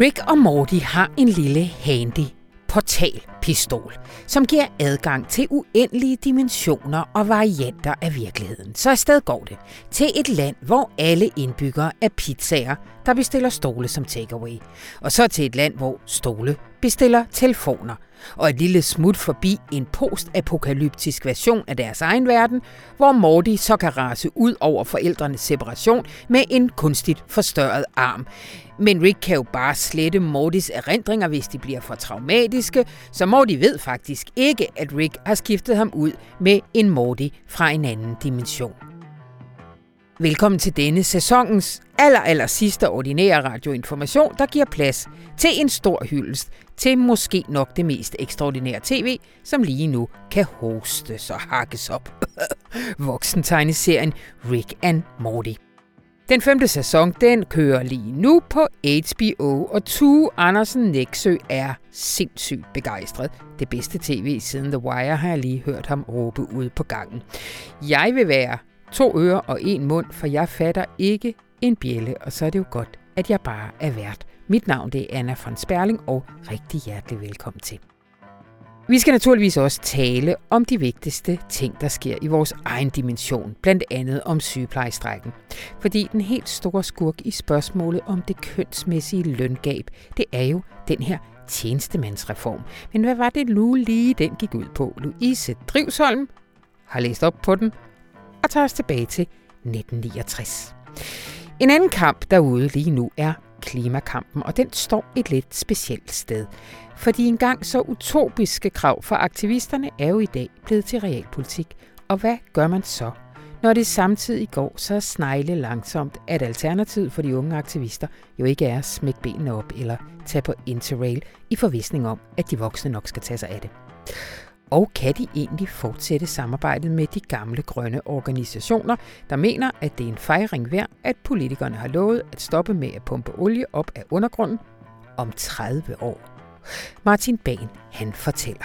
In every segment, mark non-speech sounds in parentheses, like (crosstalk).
Rick og Morty har en lille handy portalpistol, som giver adgang til uendelige dimensioner og varianter af virkeligheden. Så afsted går det til et land, hvor alle indbyggere er pizzaer, der bestiller stole som takeaway. Og så til et land, hvor stole bestiller telefoner. Og et lille smut forbi en postapokalyptisk version af deres egen verden, hvor Morty så kan rase ud over forældrenes separation med en kunstigt forstørret arm. Men Rick kan jo bare slette Mortys erindringer, hvis de bliver for traumatiske, så Morty ved faktisk ikke, at Rick har skiftet ham ud med en Morty fra en anden dimension. Velkommen til denne sæsonens aller, aller sidste ordinære radioinformation, der giver plads til en stor hyldest til måske nok det mest ekstraordinære tv, som lige nu kan hostes og hakkes op. (laughs) Voksentegneserien Rick and Morty. Den femte sæson, den kører lige nu på HBO, og Tue Andersen Nexø er sindssygt begejstret. Det bedste tv siden The Wire har jeg lige hørt ham råbe ud på gangen. Jeg vil være to ører og en mund, for jeg fatter ikke en bjælle, og så er det jo godt, at jeg bare er vært. Mit navn det er Anna von Sperling, og rigtig hjertelig velkommen til. Vi skal naturligvis også tale om de vigtigste ting, der sker i vores egen dimension, blandt andet om sygeplejestrækken. Fordi den helt store skurk i spørgsmålet om det kønsmæssige løngab, det er jo den her tjenestemandsreform. Men hvad var det nu lige, den gik ud på? Louise Drivsholm har læst op på den og tager os tilbage til 1969. En anden kamp derude lige nu er klimakampen, og den står et lidt specielt sted. Fordi engang så utopiske krav for aktivisterne er jo i dag blevet til realpolitik. Og hvad gør man så, når det samtidig går så snegle langsomt, at alternativet for de unge aktivister jo ikke er at smække benene op eller tage på interrail i forvisning om, at de voksne nok skal tage sig af det. Og kan de egentlig fortsætte samarbejdet med de gamle grønne organisationer, der mener, at det er en fejring værd, at politikerne har lovet at stoppe med at pumpe olie op af undergrunden om 30 år? Martin Bagen, han fortæller.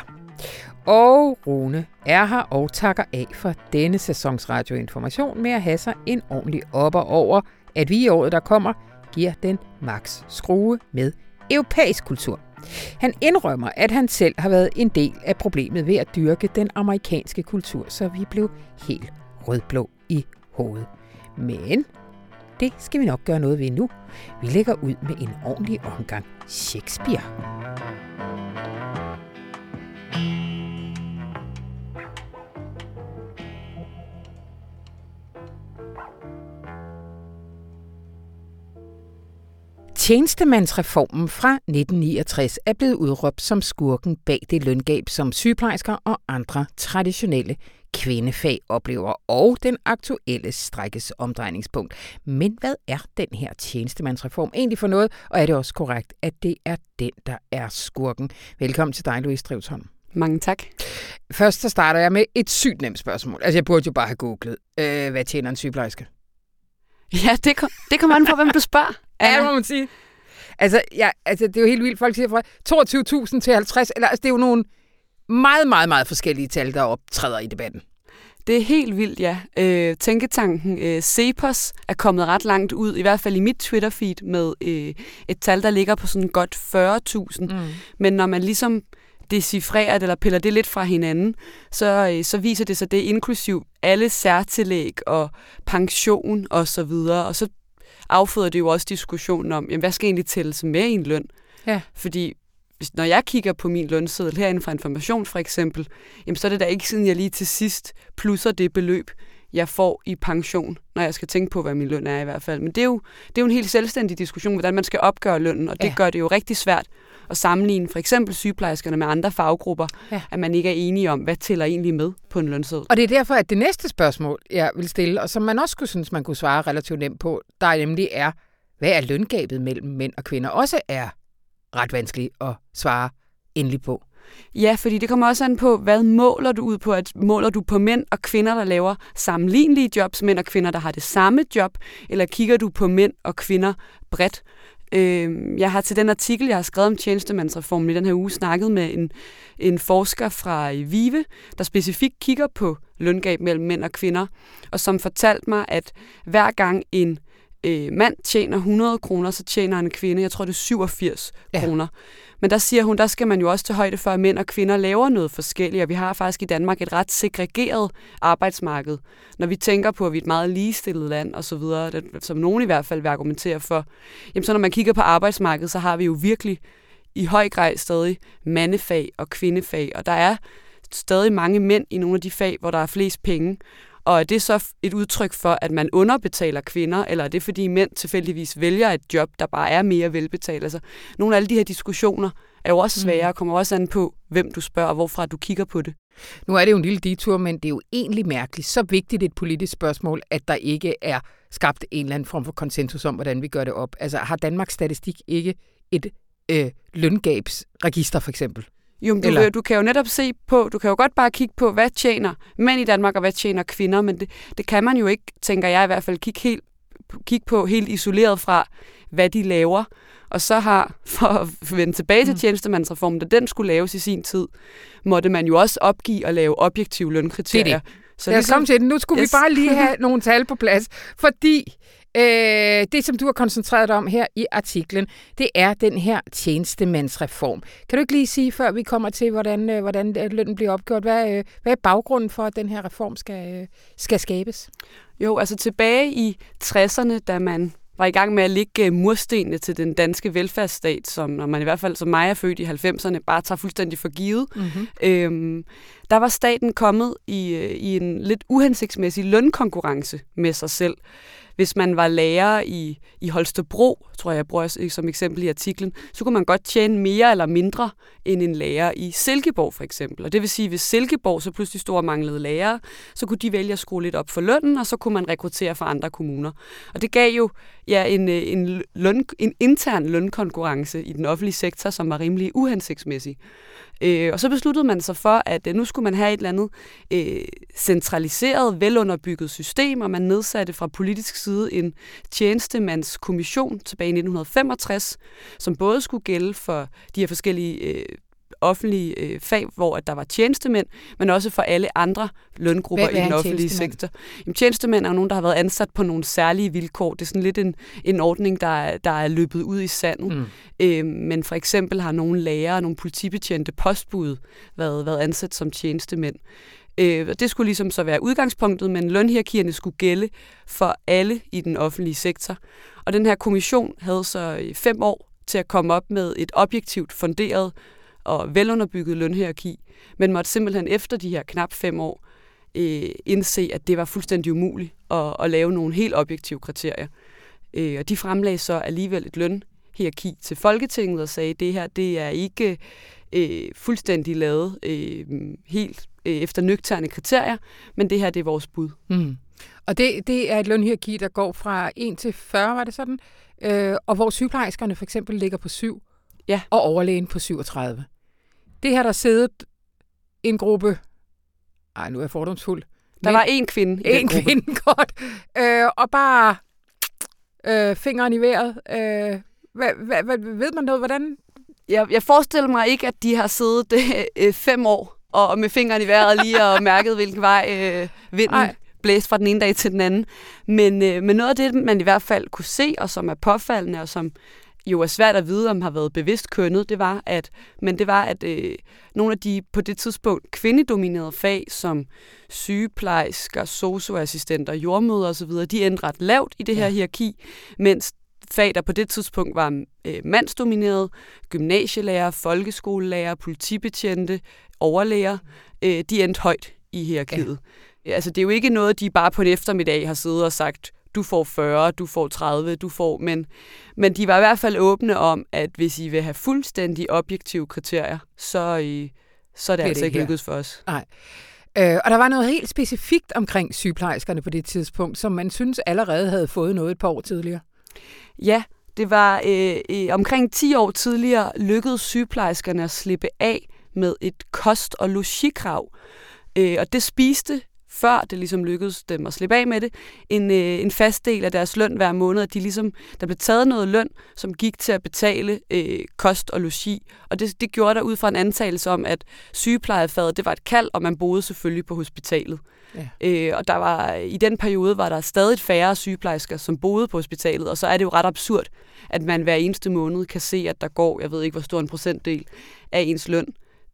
Og Rune er her og takker af for denne sæsons radioinformation med at have sig en ordentlig opper over, at vi i året, der kommer, giver den max skrue med europæisk kultur. Han indrømmer, at han selv har været en del af problemet ved at dyrke den amerikanske kultur, så vi blev helt rødblå i hovedet. Men det skal vi nok gøre noget ved nu. Vi lægger ud med en ordentlig omgang Shakespeare. Tjenestemandsreformen fra 1969 er blevet udråbt som skurken bag det løngab, som sygeplejersker og andre traditionelle kvindefag oplever, og den aktuelle strækkes omdrejningspunkt. Men hvad er den her tjenestemandsreform egentlig for noget, og er det også korrekt, at det er den, der er skurken? Velkommen til dig, Louise Drivsholm. Mange tak. Først så starter jeg med et sygt nemt spørgsmål. Altså, jeg burde jo bare have googlet, øh, hvad tjener en sygeplejerske? Ja, det, kom, det kommer an på, hvem du spørger. Ja, det må man sige. Altså, ja, altså, det er jo helt vildt. Folk siger fra 22.000 til 50, eller altså, det er jo nogle meget, meget, meget forskellige tal, der optræder i debatten. Det er helt vildt, ja. Øh, tænketanken øh, Cepos er kommet ret langt ud, i hvert fald i mit Twitter-feed, med øh, et tal, der ligger på sådan godt 40.000. Mm. Men når man ligesom decifrerer det, eller piller det lidt fra hinanden, så, øh, så viser det sig, det inklusiv alle særtillæg og pension og så videre. Og så afføder det jo også diskussionen om, jamen, hvad skal egentlig tælles med i en løn? Ja. Fordi når jeg kigger på min lønseddel herinde fra Information for eksempel, jamen, så er det da ikke siden, jeg lige til sidst plusser det beløb, jeg får i pension, når jeg skal tænke på, hvad min løn er i hvert fald. Men det er jo, det er jo en helt selvstændig diskussion, hvordan man skal opgøre lønnen, og det ja. gør det jo rigtig svært at sammenligne for eksempel sygeplejerskerne med andre faggrupper, ja. at man ikke er enige om, hvad tæller egentlig med på en lønseddel. Og det er derfor, at det næste spørgsmål, jeg vil stille, og som man også skulle synes, man kunne svare relativt nemt på, der nemlig er, hvad er løngabet mellem mænd og kvinder, også er ret vanskeligt at svare endelig på. Ja, fordi det kommer også an på, hvad måler du ud på? At måler du på mænd og kvinder, der laver sammenlignelige jobs, mænd og kvinder, der har det samme job, eller kigger du på mænd og kvinder bredt? Øh, jeg har til den artikel, jeg har skrevet om tjenestemandsreformen i den her uge, snakket med en, en forsker fra øh, Vive, der specifikt kigger på løngab mellem mænd og kvinder, og som fortalte mig, at hver gang en øh, mand tjener 100 kroner, så tjener en kvinde, jeg tror det er 87 ja. kroner. Men der siger hun, der skal man jo også til højde for, at mænd og kvinder laver noget forskelligt, og vi har faktisk i Danmark et ret segregeret arbejdsmarked. Når vi tænker på, at vi er et meget ligestillet land og så videre, som nogen i hvert fald vil argumentere for, jamen så når man kigger på arbejdsmarkedet, så har vi jo virkelig i høj grad stadig mandefag og kvindefag, og der er stadig mange mænd i nogle af de fag, hvor der er flest penge. Og er det så et udtryk for, at man underbetaler kvinder, eller er det fordi mænd tilfældigvis vælger et job, der bare er mere velbetalt? Altså, nogle af alle de her diskussioner er jo også svære, og mm. kommer også an på, hvem du spørger, og hvorfra du kigger på det. Nu er det jo en lille detur, men det er jo egentlig mærkeligt, så vigtigt et politisk spørgsmål, at der ikke er skabt en eller anden form for konsensus om, hvordan vi gør det op. Altså har Danmarks Statistik ikke et øh, løngabsregister for eksempel? Jo, du, Eller? du kan jo netop se på, du kan jo godt bare kigge på, hvad tjener mænd i Danmark, og hvad tjener kvinder, men det, det kan man jo ikke, tænker jeg i hvert fald, kigge, helt, kigge på helt isoleret fra, hvad de laver. Og så har, for at vende tilbage til mm. tjenestemandsreformen, da den skulle laves i sin tid, måtte man jo også opgive at lave objektive lønkriterier. Det det. Så Lad os ligesom, komme til det. Nu skulle yes. vi bare lige (laughs) have nogle tal på plads, fordi øh, det, som du har koncentreret dig om her i artiklen, det er den her tjenestemandsreform. Kan du ikke lige sige, før vi kommer til, hvordan, øh, hvordan øh, lønnen bliver opgjort, hvad, øh, hvad er baggrunden for, at den her reform skal, øh, skal skabes? Jo, altså tilbage i 60'erne, da man var i gang med at lægge murstenene til den danske velfærdsstat, som når man i hvert fald som mig er født i 90'erne, bare tager fuldstændig for givet. Mm-hmm. Øhm, der var staten kommet i, øh, i en lidt uhensigtsmæssig lønkonkurrence med sig selv. Hvis man var lærer i, i Holstebro, tror jeg, jeg bruger som eksempel i artiklen, så kunne man godt tjene mere eller mindre end en lærer i Silkeborg for eksempel. Og det vil sige, hvis Silkeborg så pludselig stod og manglede lærere, så kunne de vælge at skrue lidt op for lønnen, og så kunne man rekruttere fra andre kommuner. Og det gav jo ja, en, øh, en, løn, en intern lønkonkurrence i den offentlige sektor, som var rimelig uhensigtsmæssig. Øh, og så besluttede man sig for, at øh, nu skulle man have et eller andet øh, centraliseret, velunderbygget system, og man nedsatte fra politisk side en tjenestemandskommission tilbage i 1965, som både skulle gælde for de her forskellige øh, offentlige øh, fag, hvor at der var tjenestemænd, men også for alle andre løngrupper i den offentlige sektor. Jamen, tjenestemænd er jo nogen, der har været ansat på nogle særlige vilkår. Det er sådan lidt en, en ordning, der er, der er løbet ud i sandet. Mm. Øh, men for eksempel har nogle lærere, nogle politibetjente postbud været, været ansat som tjenestemænd. Øh, det skulle ligesom så være udgangspunktet, men lønhierarkierne skulle gælde for alle i den offentlige sektor. Og den her kommission havde så fem år til at komme op med et objektivt funderet og velunderbygget lønhierarki, men måtte simpelthen efter de her knap fem år øh, indse, at det var fuldstændig umuligt at, at lave nogle helt objektive kriterier. Øh, og de fremlagde så alligevel et lønhierarki til Folketinget og sagde, at det her det er ikke øh, fuldstændig lavet øh, helt øh, efter nøgterne kriterier, men det her det er vores bud. Mm. Og det, det er et lønhierarki, der går fra 1 til 40, var det sådan? Øh, og hvor sygeplejerskerne for eksempel ligger på 7, ja. og overlægen på 37. Det har der siddet en gruppe, ej nu er jeg fordomsfuld. Der var en kvinde En kvinde, (laughs) godt. Øh, og bare øh, fingeren i vejret. Øh, hvad, hvad, hvad, ved man noget, hvordan? Jeg, jeg forestiller mig ikke, at de har siddet (laughs) øh, fem år og med fingeren i vejret lige og mærket, hvilken vej øh, vinden Ej. blæste fra den ene dag til den anden. Men, øh, men noget af det, man i hvert fald kunne se, og som er påfaldende, og som jo er svært at vide, om har været bevidst kønnet, det var, at, men det var, at øh, nogle af de på det tidspunkt kvindedominerede fag, som sygeplejersker, socioassistenter, jordmøder osv., de endte ret lavt i det her ja. hierarki, mens fag, der på det tidspunkt var øh, mandsdomineret, gymnasielærer, folkeskolelærer, politibetjente, overlærer, øh, de endte højt i hierarkiet. Ja. Altså, det er jo ikke noget, de bare på en eftermiddag har siddet og sagt, du får 40, du får 30, du får... Men, men de var i hvert fald åbne om, at hvis I vil have fuldstændig objektive kriterier, så, I, så er det, det altså ikke lykkedes for os. Nej. Øh, og der var noget helt specifikt omkring sygeplejerskerne på det tidspunkt, som man synes allerede havde fået noget et par år tidligere. Ja, det var øh, øh, omkring 10 år tidligere lykkedes sygeplejerskerne at slippe af med et kost- og logikrav. Øh, og det spiste før det ligesom lykkedes dem at slippe af med det, en, øh, en fast del af deres løn hver måned, at de ligesom, der blev taget noget løn, som gik til at betale øh, kost og logi. Og det, det gjorde der ud fra en antagelse om, at sygeplejefaget, det var et kald, og man boede selvfølgelig på hospitalet. Ja. Øh, og der var, i den periode var der stadig færre sygeplejersker, som boede på hospitalet, og så er det jo ret absurd, at man hver eneste måned kan se, at der går, jeg ved ikke hvor stor en procentdel af ens løn,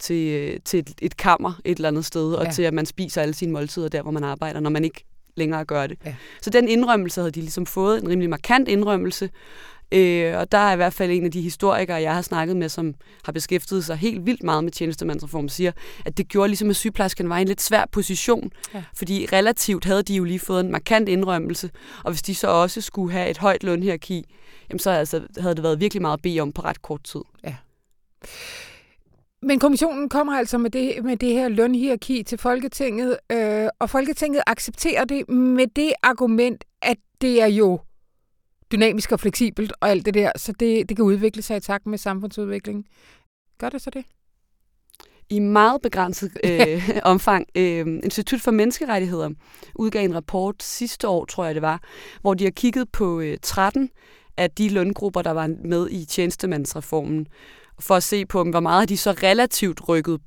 til, øh, til et, et kammer et eller andet sted, og ja. til at man spiser alle sine måltider der, hvor man arbejder, når man ikke længere gør det. Ja. Så den indrømmelse havde de ligesom fået, en rimelig markant indrømmelse, Øh, og der er i hvert fald en af de historikere, jeg har snakket med, som har beskæftiget sig helt vildt meget med tjenestemandsreformen, siger, at det gjorde ligesom, at sygeplejerskerne var i en lidt svær position, ja. fordi relativt havde de jo lige fået en markant indrømmelse, og hvis de så også skulle have et højt lønhierarki, jamen så altså, havde det været virkelig meget at bede om på ret kort tid. Ja. Men kommissionen kommer altså med det, med det her lønhierarki til Folketinget, øh, og Folketinget accepterer det med det argument, at det er jo dynamisk og fleksibelt og alt det der, så det, det kan udvikle sig i takt med samfundsudviklingen. Gør det så det? I meget begrænset (laughs) øh, omfang. Øh, Institut for Menneskerettigheder udgav en rapport sidste år, tror jeg det var, hvor de har kigget på øh, 13 af de løngrupper, der var med i tjenestemandsreformen, for at se på, hvor meget de så relativt rykket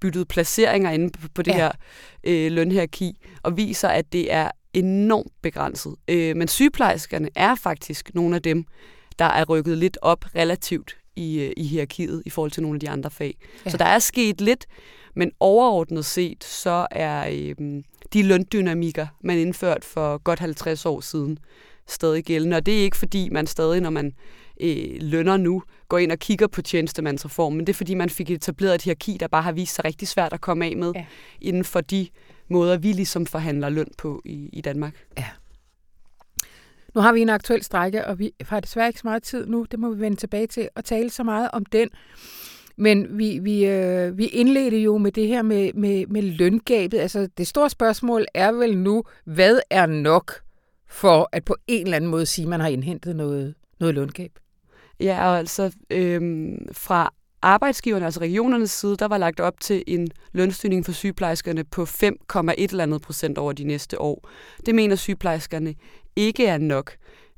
byttet placeringer inde på det ja. her øh, lønhierarki, og viser, at det er enormt begrænset. Øh, men sygeplejerskerne er faktisk nogle af dem, der er rykket lidt op relativt i, øh, i hierarkiet i forhold til nogle af de andre fag. Ja. Så der er sket lidt, men overordnet set, så er øh, de løndynamikker, man indført for godt 50 år siden, stadig gældende. Og det er ikke fordi, man stadig, når man øh, lønner nu, går ind og kigger på tjenestemandsreformen, men det er fordi, man fik etableret et hierarki, der bare har vist sig rigtig svært at komme af med ja. inden for de måder, vi ligesom forhandler løn på i, i Danmark. Ja. Nu har vi en aktuel strække, og vi har desværre ikke så meget tid nu. Det må vi vende tilbage til og tale så meget om den. Men vi, vi, øh, vi indledte jo med det her med, med, med løngabet. Altså det store spørgsmål er vel nu, hvad er nok for at på en eller anden måde sige, at man har indhentet noget, noget løngab? Ja, og altså øhm, fra arbejdsgiverne, altså regionernes side, der var lagt op til en lønstigning for sygeplejerskerne på 5,1 eller andet procent over de næste år. Det mener sygeplejerskerne ikke er nok.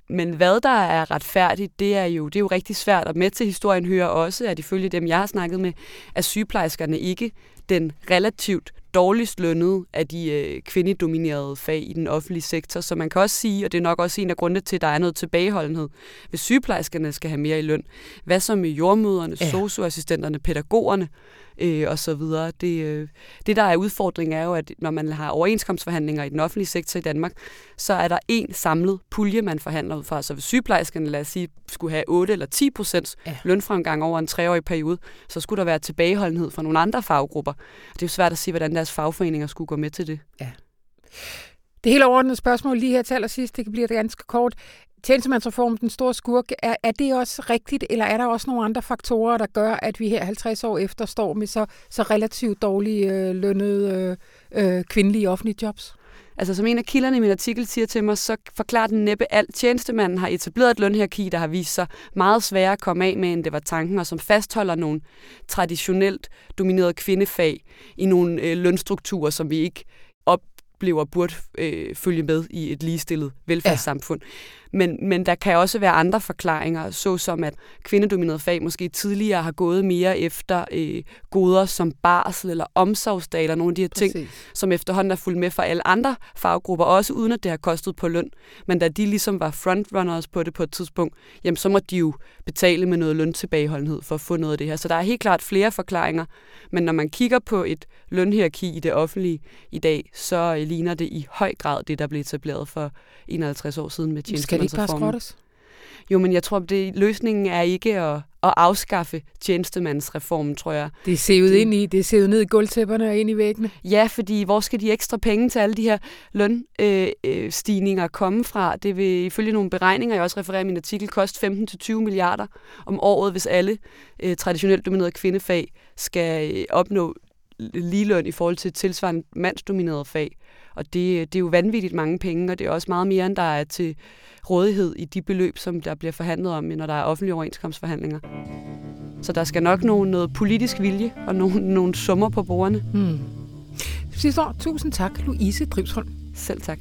Men hvad der er retfærdigt, det er jo, det er jo rigtig svært. Og med til historien hører også, at ifølge dem, jeg har snakket med, er sygeplejerskerne ikke den relativt dårligst lønnet af de øh, kvindedominerede fag i den offentlige sektor. Så man kan også sige, og det er nok også en af grundene til, at der er noget tilbageholdenhed, hvis sygeplejerskerne skal have mere i løn. Hvad så med jordmøderne, ja. socioassistenterne, pædagogerne? Øh, og så videre. Det, øh, det, der er udfordringen, er jo, at når man har overenskomstforhandlinger i den offentlige sektor i Danmark, så er der en samlet pulje, man forhandler ud fra. Så hvis sygeplejerskerne, lad os sige, skulle have 8 eller 10 procents ja. lønfremgang over en treårig periode, så skulle der være tilbageholdenhed fra nogle andre faggrupper. Det er jo svært at sige, hvordan deres fagforeninger skulle gå med til det. Ja. Det hele overordnede spørgsmål lige her til allersidst, det kan blive ganske kort tjenestemandsreformen, den store skurk, er, er det også rigtigt, eller er der også nogle andre faktorer, der gør, at vi her 50 år efter står med så, så relativt dårlige øh, lønnede øh, øh, kvindelige offentlige jobs? Altså som en af kilderne i min artikel siger til mig, så forklarer den næppe alt. Tjenestemanden har etableret et lønhierarki, der har vist sig meget sværere at komme af med, end det var tanken, og som fastholder nogle traditionelt dominerede kvindefag i nogle øh, lønstrukturer, som vi ikke oplever burde øh, følge med i et ligestillet velfærdssamfund. Ja. Men, men der kan også være andre forklaringer, såsom at kvindedominerede fag måske tidligere har gået mere efter øh, goder som barsel eller omsorgsdag, eller nogle af de her Præcis. ting, som efterhånden er fulgt med for alle andre faggrupper, også uden at det har kostet på løn. Men da de ligesom var frontrunners på det på et tidspunkt, jamen så må de jo betale med noget løntilbageholdenhed for at få noget af det her. Så der er helt klart flere forklaringer, men når man kigger på et lønhierarki i det offentlige i dag, så øh, ligner det i høj grad det, der blev etableret for 51 år siden med tjenestemandsreformen. Jo, men jeg tror, det løsningen er ikke at, at afskaffe tjenestemandsreformen, tror jeg. Det er sevet ind i, det er sevet ned i gulvtæpperne og ind i væggene. Ja, fordi hvor skal de ekstra penge til alle de her lønstigninger øh, øh, komme fra? Det vil ifølge nogle beregninger, jeg også refererer i min artikel, koste 15-20 milliarder om året, hvis alle øh, traditionelt dominerede kvindefag skal øh, opnå ligeløn i forhold til tilsvarende mandsdominerede fag. Og det, det er jo vanvittigt mange penge, og det er også meget mere, end der er til rådighed i de beløb, som der bliver forhandlet om, når der er offentlige overenskomstforhandlinger. Så der skal nok nogle, noget politisk vilje og nogle, nogle summer på bordene. Hmm. sidste år. Tusind tak, Louise Drivsholm. Selv tak.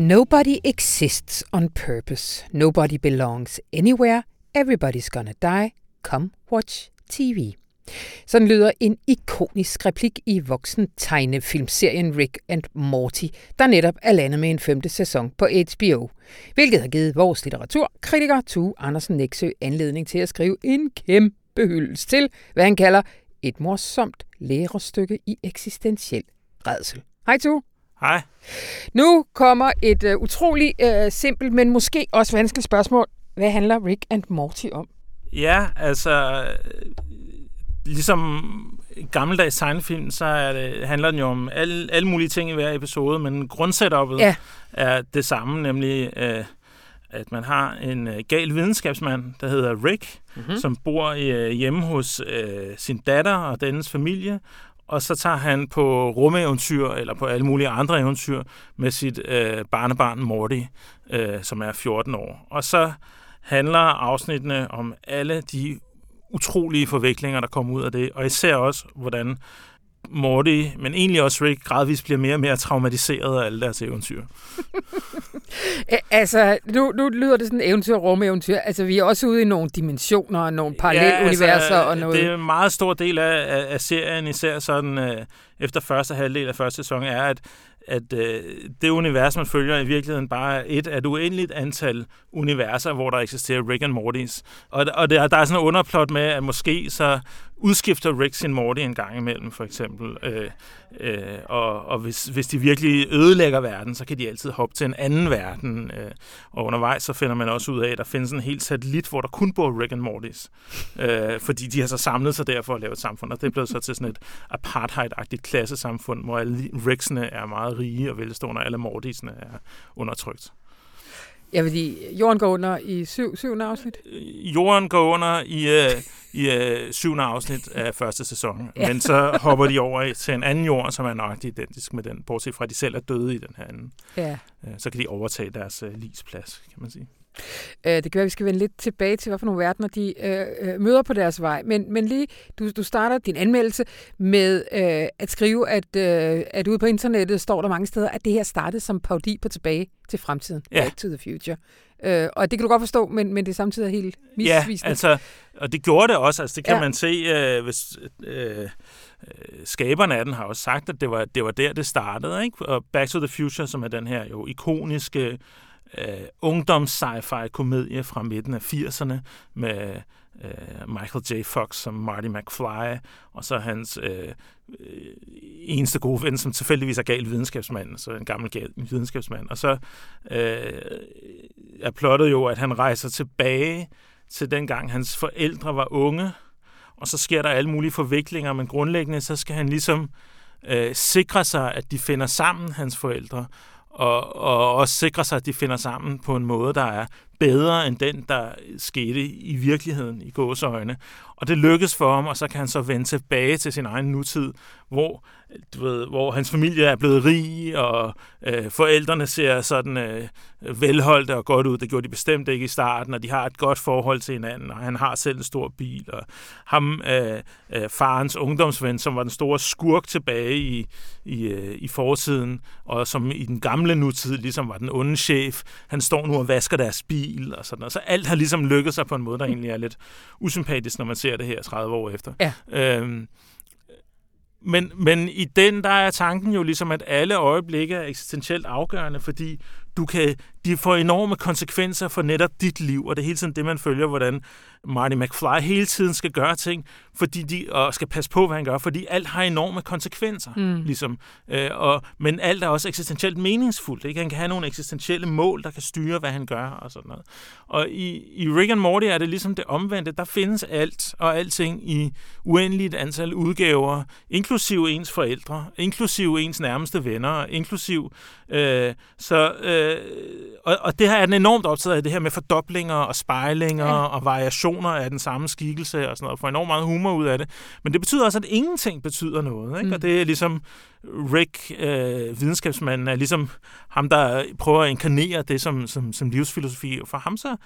Nobody exists on purpose. Nobody belongs anywhere. Everybody's gonna die. Come watch TV. Sådan lyder en ikonisk replik i voksen tegnefilmserien Rick and Morty, der netop er landet med en femte sæson på HBO, hvilket har givet vores litteraturkritiker Tue Andersen Nexø anledning til at skrive en kæmpe hyldest til, hvad han kalder et morsomt lærestykke i eksistentiel redsel. Hej Tue. Hej. Nu kommer et uh, utrolig uh, simpelt, men måske også vanskeligt spørgsmål. Hvad handler Rick and Morty om? Ja, altså ligesom gammeldags tegnefilm, så er det, handler den jo om alle, alle mulige ting i hver episode, men grundsetupet ja. er det samme, nemlig øh, at man har en øh, gal videnskabsmand, der hedder Rick, mm-hmm. som bor øh, hjemme hos øh, sin datter og dennes familie, og så tager han på rumeventyr, eller på alle mulige andre eventyr, med sit øh, barnebarn Morty, øh, som er 14 år. Og så handler afsnittene om alle de utrolige forviklinger, der kommer ud af det, og især også, hvordan Morty, men egentlig også Rick, gradvist bliver mere og mere traumatiseret af alle deres eventyr. (laughs) altså, nu, nu lyder det sådan eventyr, rumeventyr. Altså, vi er også ude i nogle dimensioner og nogle paralleluniverser ja, altså, og noget. Det er en meget stor del af, af, af serien, især sådan øh, efter første halvdel af første sæson, er, at at øh, det univers, man følger, i virkeligheden bare er et af et uendeligt antal universer, hvor der eksisterer Rick and Mortys. Og, og der, der er sådan en underplot med, at måske så udskifter Rick sin Morty en gang imellem, for eksempel. Øh, øh, og og hvis, hvis de virkelig ødelægger verden, så kan de altid hoppe til en anden verden. Øh, og undervejs så finder man også ud af, at der findes en helt satellit, hvor der kun bor Rick and Mortys. Øh, fordi de har så samlet sig der for at lave et samfund. Og det er blevet så til sådan et apartheid-agtigt klassesamfund, hvor alle Ricksene er meget rige og velstående, og alle Mortysene er undertrykt. Ja, fordi jorden går under i syv, syvende afsnit. Jorden går under i, uh, i uh, syvende afsnit af første sæson. Ja. Men så hopper de over til en anden jord, som er nok identisk med den, bortset fra at de selv er døde i den her anden. Ja. Uh, så kan de overtage deres uh, livsplads, kan man sige. Øh, det kan være, at vi skal vende lidt tilbage til, hvilke nogle verdener de øh, øh, møder på deres vej. Men, men lige, du, du starter din anmeldelse med øh, at skrive, at, øh, at ude på internettet står der mange steder, at det her startede som parodi på tilbage til fremtiden. Ja. Back to the future. Øh, og det kan du godt forstå, men, men det er samtidig helt misvisende. Ja, altså, og det gjorde det også. Altså, det kan ja. man se, øh, hvis... Øh, skaberne af den har også sagt, at det var, det var der, det startede. Ikke? Og Back to the Future, som er den her jo ikoniske øh, ungdoms-sci-fi-komedie fra midten af 80'erne med øh, Michael J. Fox som Marty McFly, og så hans øh, øh, eneste gode ven, som tilfældigvis er gal videnskabsmand, så en gammel gal videnskabsmand. Og så øh, er plottet jo, at han rejser tilbage til dengang hans forældre var unge, og så sker der alle mulige forviklinger, men grundlæggende så skal han ligesom øh, sikre sig, at de finder sammen, hans forældre, og, og også sikre sig, at de finder sammen på en måde, der er bedre end den, der skete i virkeligheden i gåsøjne. Og det lykkes for ham, og så kan han så vende tilbage til sin egen nutid, hvor, du ved, hvor hans familie er blevet rig, og øh, forældrene ser sådan øh, velholdte og godt ud. Det gjorde de bestemt ikke i starten, og de har et godt forhold til hinanden, og han har selv en stor bil. Og ham, øh, øh, farens ungdomsven, som var den store skurk tilbage i, i, øh, i fortiden, og som i den gamle nutid ligesom var den onde chef, han står nu og vasker deres bil, og sådan noget. Så alt har ligesom lykket sig på en måde, der egentlig er lidt usympatisk, når man ser det her 30 år efter. Ja. Øhm, men, men i den, der er tanken jo ligesom, at alle øjeblikke er eksistentielt afgørende, fordi du kan, de får enorme konsekvenser for netop dit liv, og det er hele tiden det, man følger, hvordan Marty McFly hele tiden skal gøre ting, fordi de, og skal passe på, hvad han gør, fordi alt har enorme konsekvenser. Mm. Ligesom. Øh, og, men alt er også eksistentielt meningsfuldt. Ikke? Han kan have nogle eksistentielle mål, der kan styre, hvad han gør og sådan noget. Og i, i Rick and Morty er det ligesom det omvendte. Der findes alt og alting i uendeligt antal udgaver, inklusive ens forældre, inklusive ens nærmeste venner, inklusiv... Øh, så øh, og, og det her er den enormt optaget af, det her med fordoblinger og spejlinger ja. og variationer af den samme skikkelse og sådan noget, og får enormt meget humor ud af det. Men det betyder også, at ingenting betyder noget. Ikke? Mm. Og det er ligesom Rick, øh, videnskabsmanden, er ligesom ham, der prøver at inkarnere det som, som, som livsfilosofi. For ham så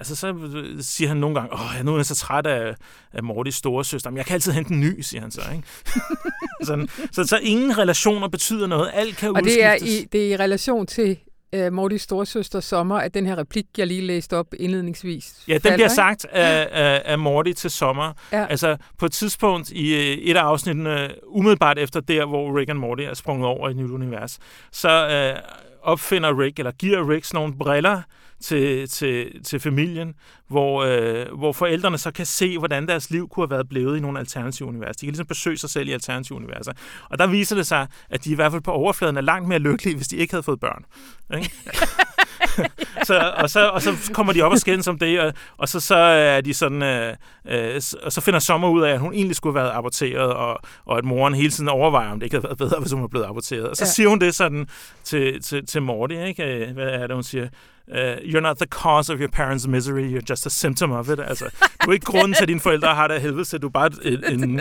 Altså, så siger han nogle gange, åh, nu er jeg så træt af, af Mortys store søster. Men jeg kan altid hente en ny, siger han så. Ikke? (laughs) Sådan, så, så ingen relationer betyder noget. Alt kan Og udskiftes. det er, i, det er i relation til uh, Mortys storesøster Sommer, at den her replik, jeg lige læste op indledningsvis, Ja, den falder, bliver ikke? sagt af, af, af Morty til sommer. Ja. Altså, på et tidspunkt i øh, et af afsnittene, umiddelbart efter der, hvor Rick og Morty er sprunget over i et nyt univers, så øh, opfinder Rick, eller giver Rick sådan nogle briller til, til, til familien, hvor, øh, hvor forældrene så kan se, hvordan deres liv kunne have været blevet i nogle alternative universer. De kan ligesom besøge sig selv i alternative universer. Og der viser det sig, at de i hvert fald på overfladen er langt mere lykkelige, hvis de ikke havde fået børn. Ikke? (laughs) (laughs) så, og, så, og så kommer de op og skændes om det, og, og så, så er de sådan, øh, øh, og så finder Sommer ud af, at hun egentlig skulle have været aborteret, og, og at moren hele tiden overvejer, om det ikke havde været bedre, hvis hun var blevet aborteret. Og så Ja. ja. siger hun det sådan til, til, til Morty, ikke? Øh, Hvad er det, hun siger? Uh, you're not the cause of your parents' misery, you're just a symptom of it. Altså, du er ikke grunden til, at dine forældre har det af helvede, så du er bare en, en, (laughs)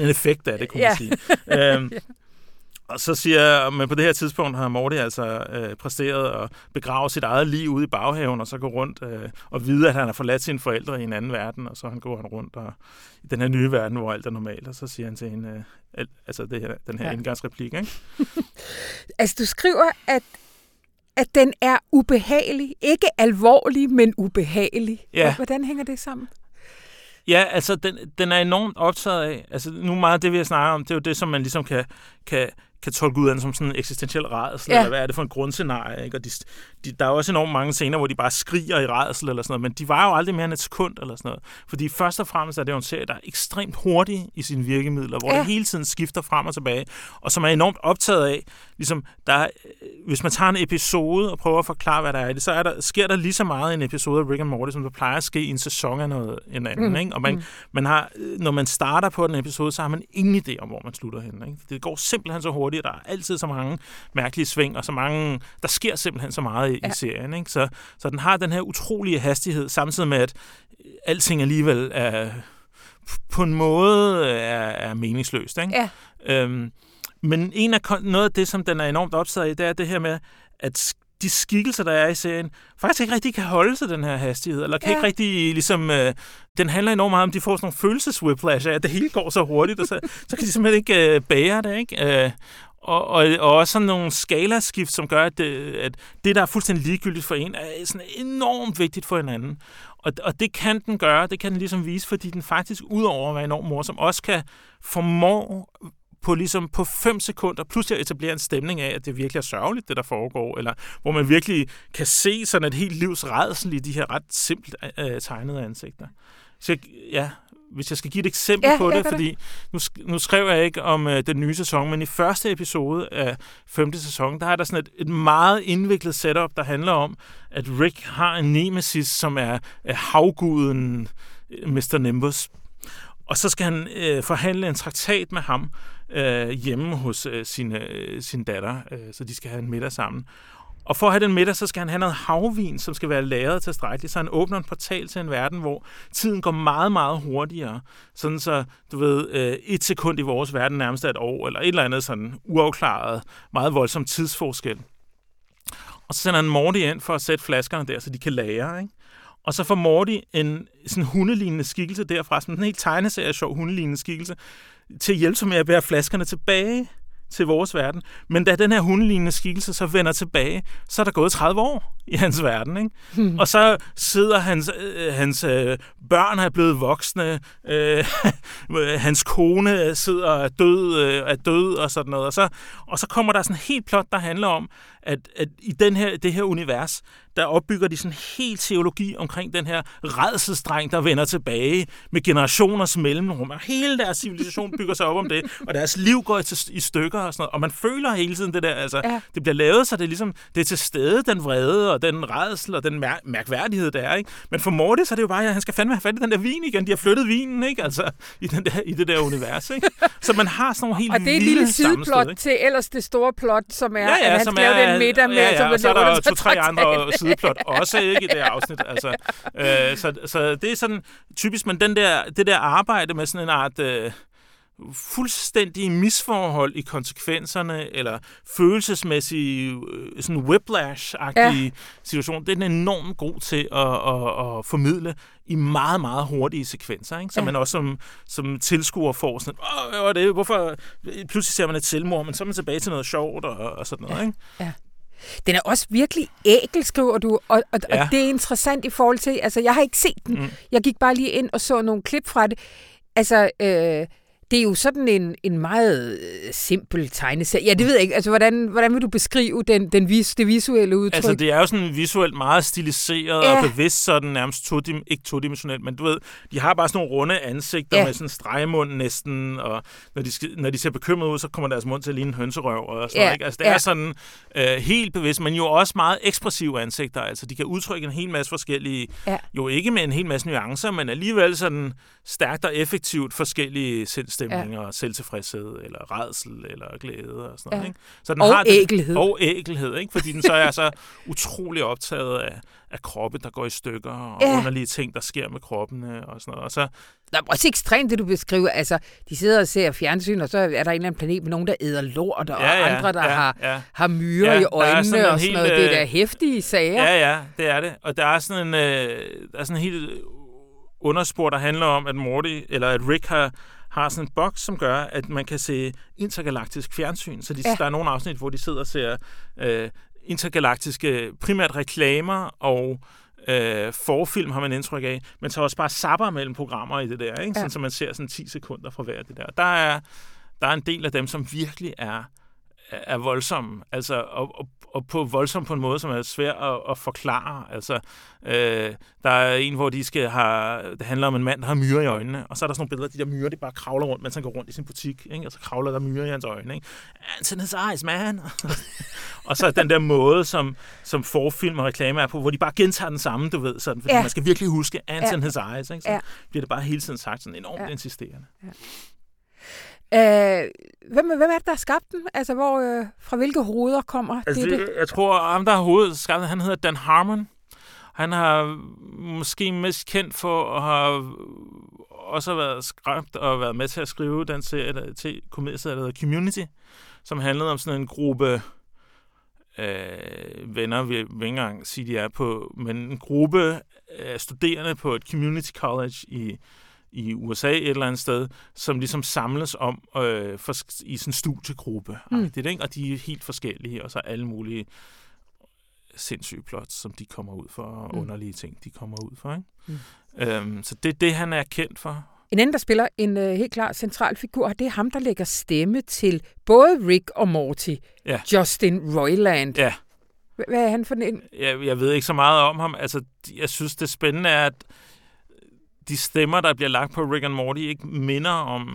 en effekt af det, kunne man sige. (laughs) Um, og så siger jeg, men på det her tidspunkt har Morty altså øh, præsteret at begrave sit eget liv ude i baghaven, og så gå rundt øh, og vide, at han har forladt sine forældre i en anden verden, og så han går han rundt og, i den her nye verden, hvor alt er normalt, og så siger han til hende, øh, al- altså det her, den her ja. indgangsreplik, ikke? (laughs) Altså, du skriver, at, at den er ubehagelig. Ikke alvorlig, men ubehagelig. Ja. Hvordan hænger det sammen? Ja, altså, den, den er enormt optaget af, altså nu meget af det, vi har snakket om, det er jo det, som man ligesom kan, kan, kan tolke ud af den som sådan en eksistentiel rædsel, Ja. eller hvad er det for en grundscenarie, ikke? Og de, de, der er også enormt mange scener, hvor de bare skriger i rædsel eller sådan noget, men de var jo aldrig mere end et sekund eller sådan noget. Fordi først og fremmest er det jo en serie, der er ekstremt hurtig i sine virkemidler, hvor ja. det hele tiden skifter frem og tilbage, og som er enormt optaget af, ligesom, der er, øh, hvis man tager en episode og prøver at forklare, hvad der er i det, så er der, sker der lige så meget i en episode af Rick and Morty, som der plejer at ske i en sæson af noget en anden. Mm. Ikke? Og man, Mm. man har, øh, når man starter på den episode, så har man ingen idé om, hvor man slutter henne. Ikke? Det går simpelthen så hurtigt, der er altid så mange mærkelige sving, og så mange, der sker simpelthen så meget i, Ja. ja. i serien. Ikke? Så, så den har den her utrolige hastighed, samtidig med, at øh, alting alligevel er, på en måde er, er meningsløst. Ikke? Ja. Øhm, men en af, noget af det, som den er enormt optaget af, det er det her med, at de skikkelser, der er i serien, faktisk ikke rigtig kan holde til den her hastighed, eller kan Ja. ikke rigtig ligesom... Øh, den handler enormt meget om, de får sådan nogle følelseswhiplash af, at det hele går så hurtigt, og så, så kan de simpelthen ikke øh, bære det, ikke? Øh, og, og, og også sådan nogle skalaskift, som gør, at det, at det, der er fuldstændig ligegyldigt for en, er sådan enormt vigtigt for en anden. Og, og det kan den gøre, det kan den ligesom vise, fordi den faktisk, udover at være enormt morsom, også kan formå på, ligesom på fem sekunder pludselig at etablere en stemning af, at det virkelig er sørgeligt, det der foregår, eller hvor man virkelig kan se sådan et helt livs redsel i de her ret simpelt øh, tegnede ansigter. Så jeg, ja, hvis jeg skal give et eksempel Ja, på det, fordi nu, nu skrev jeg ikke om øh, den nye sæson, men i første episode af femte sæson, der er der sådan et, et meget indviklet setup, der handler om, at Rick har en nemesis, som er, er havguden øh, Mr. Nimbus. Og så skal han øh, forhandle en traktat med ham øh, hjemme hos øh, sin, øh, sin datter, øh, så de skal have en middag sammen. Og for at have den middag, så skal han have noget havvin, som skal være lagret tilstrækkeligt, så han åbner en portal til en verden, hvor tiden går meget, meget hurtigere. Sådan så, du ved, øh, et sekund i vores verden nærmest er et år, eller et eller andet sådan uafklaret, meget voldsom tidsforskel. Og så sender han Morty ind for at sætte flaskerne der, så de kan lære, ikke? Og så får Morty en sådan hundelignende skikkelse derfra, som en helt tegneserie sjov hundelignende skikkelse, til at hjælpe med at bære flaskerne tilbage til vores verden. Men da den her hundelignende skikkelse så vender tilbage, så er der gået 30 år (laughs) i hans verden. Ikke? Hmm. Og så sidder hans, øh, hans øh, børn er blevet voksne, øh, (laughs) hans kone sidder er død, øh, er død og sådan noget. Og så, og så kommer der sådan helt plot, der handler om, at, at i den her, det her univers, der opbygger de sådan en helt teologi omkring den her redselsdreng, der vender tilbage med generationers mellemrum. Og hele deres civilisation bygger sig op om det, og deres liv går i, stykker og sådan noget. Og man føler hele tiden det der, altså, ja. det bliver lavet, så det er ligesom, det er til stede, den vrede og den redsel og den mær- mærkværdighed, der er. Ikke? Men for Morty, så er det jo bare, at han skal fandme have fat i den der vin igen. De har flyttet vinen, ikke? Altså, i, den der, i det der univers. Ikke? Så man har sådan nogle helt Og det er et lille sideplot til ellers det store plot, som er, ja, ja, at han skal lave den middag med. Ja, ja, som og så er der to-tre andre (laughs) sideplot også ikke i det afsnit. Altså, øh, så, så det er sådan typisk, men den der, det der arbejde med sådan en art... Øh, fuldstændig misforhold i konsekvenserne, eller følelsesmæssige øh, sådan whiplash-agtige ja. situation, det er den enormt god til at, at, at formidle i meget, meget hurtige sekvenser, ikke? så ja. man også som, som tilskuer får sådan, Åh, hvad det? Hvorfor? Pludselig ser man et selvmord, men så er man tilbage til noget sjovt og, og sådan noget. Ja. Ikke? Ja. Den er også virkelig ækel, skriver du, og, og, ja. og det er interessant i forhold til, altså jeg har ikke set den, mm. jeg gik bare lige ind og så nogle klip fra det. Altså, øh, det er jo sådan en, en meget øh, simpel tegneserie. Ja, det ved jeg ikke. Altså, hvordan, hvordan vil du beskrive den, den vis, det visuelle udtryk? Altså, det er jo sådan visuelt meget stiliseret ja. og bevidst sådan nærmest to ikke todimensionelt, men du ved, de har bare sådan nogle runde ansigter ja. med sådan stregmund næsten, og når de, når de ser bekymrede ud, så kommer deres mund til at ligne en hønserøv og sådan ja. noget, ikke? Altså, det ja. er sådan øh, helt bevidst, men jo også meget ekspressive ansigter. Altså, de kan udtrykke en hel masse forskellige, ja. jo ikke med en hel masse nuancer, men alligevel sådan stærkt og effektivt forskellige stemninger, ja. selvtilfredshed, eller redsel, eller glæde og sådan noget. Ja. Ikke? Så den og har ægelhed. Den, og ægelhed, ikke? fordi den så er så (laughs) utrolig optaget af, af kroppe, der går i stykker, og ja. underlige ting, der sker med kroppene og sådan noget. Og så, det er også ekstremt, det du beskriver. Altså, de sidder og ser fjernsyn, og så er der en eller anden planet med nogen, der æder lort, og ja, ja, andre, der ja, har, ja. har myrer ja, i øjnene sådan og sådan noget. Det er da hæftige sager. Ja, ja, det er det. Og der er sådan en, øh, der er sådan en helt underspor, der handler om, at Morty, eller at Rick har har sådan en boks, som gør, at man kan se intergalaktisk fjernsyn. Så de, ja. der er nogle afsnit, hvor de sidder og ser øh, intergalaktiske primært reklamer og øh, forfilm, har man indtryk af, men så også bare sapper mellem programmer i det der, ikke? Ja. Sådan, så man ser sådan 10 sekunder fra hver det der. Der er, der er en del af dem, som virkelig er er voldsomme, altså, og, og, og på voldsom på en måde, som er svær at, at forklare. Altså, øh, der er en, hvor de skal have, det handler om en mand, der har myrer i øjnene, og så er der sådan nogle billeder af de der myrer, de bare kravler rundt, mens han går rundt i sin butik, ikke? og så kravler der myrer i hans øjne. Ikke? Anton eyes, man! (laughs) og så den der måde, som, som forfilm og reklame er på, hvor de bare gentager den samme, du ved, sådan, fordi ja. man skal virkelig huske Anton ja. his eyes. Ikke? Så ja. bliver det bare hele tiden sagt sådan enormt ja. insisterende. Ja. Øh, hvem, hvem er det, der har skabt den? Altså, hvor, øh, fra hvilke hoveder kommer altså, det, det? Jeg tror, ham, der har hovedet skabt han hedder Dan Harmon. Han har måske mest kendt for at have også været skrevet og været med til at skrive den serie til komedieserie, der hedder Community, som handlede om sådan en gruppe øh, venner, vi vil ikke engang sige, de er på, men en gruppe af studerende på et community college i i USA et eller andet sted, som ligesom samles om øh, for, i sådan en studiegruppe. Mm. Det, ikke? Og de er helt forskellige, og så alle mulige sindssyge plots, som de kommer ud for, og mm. underlige ting, de kommer ud for. Ikke? Mm. Øhm, så det er det, han er kendt for. En anden, der spiller en uh, helt klar central figur, det er ham, der lægger stemme til både Rick og Morty. Ja. Justin Roiland. Ja. Hvad er han for en? Jeg, jeg ved ikke så meget om ham. Altså, jeg synes, det spændende er, at de stemmer, der bliver lagt på Rick and Morty, ikke minder om,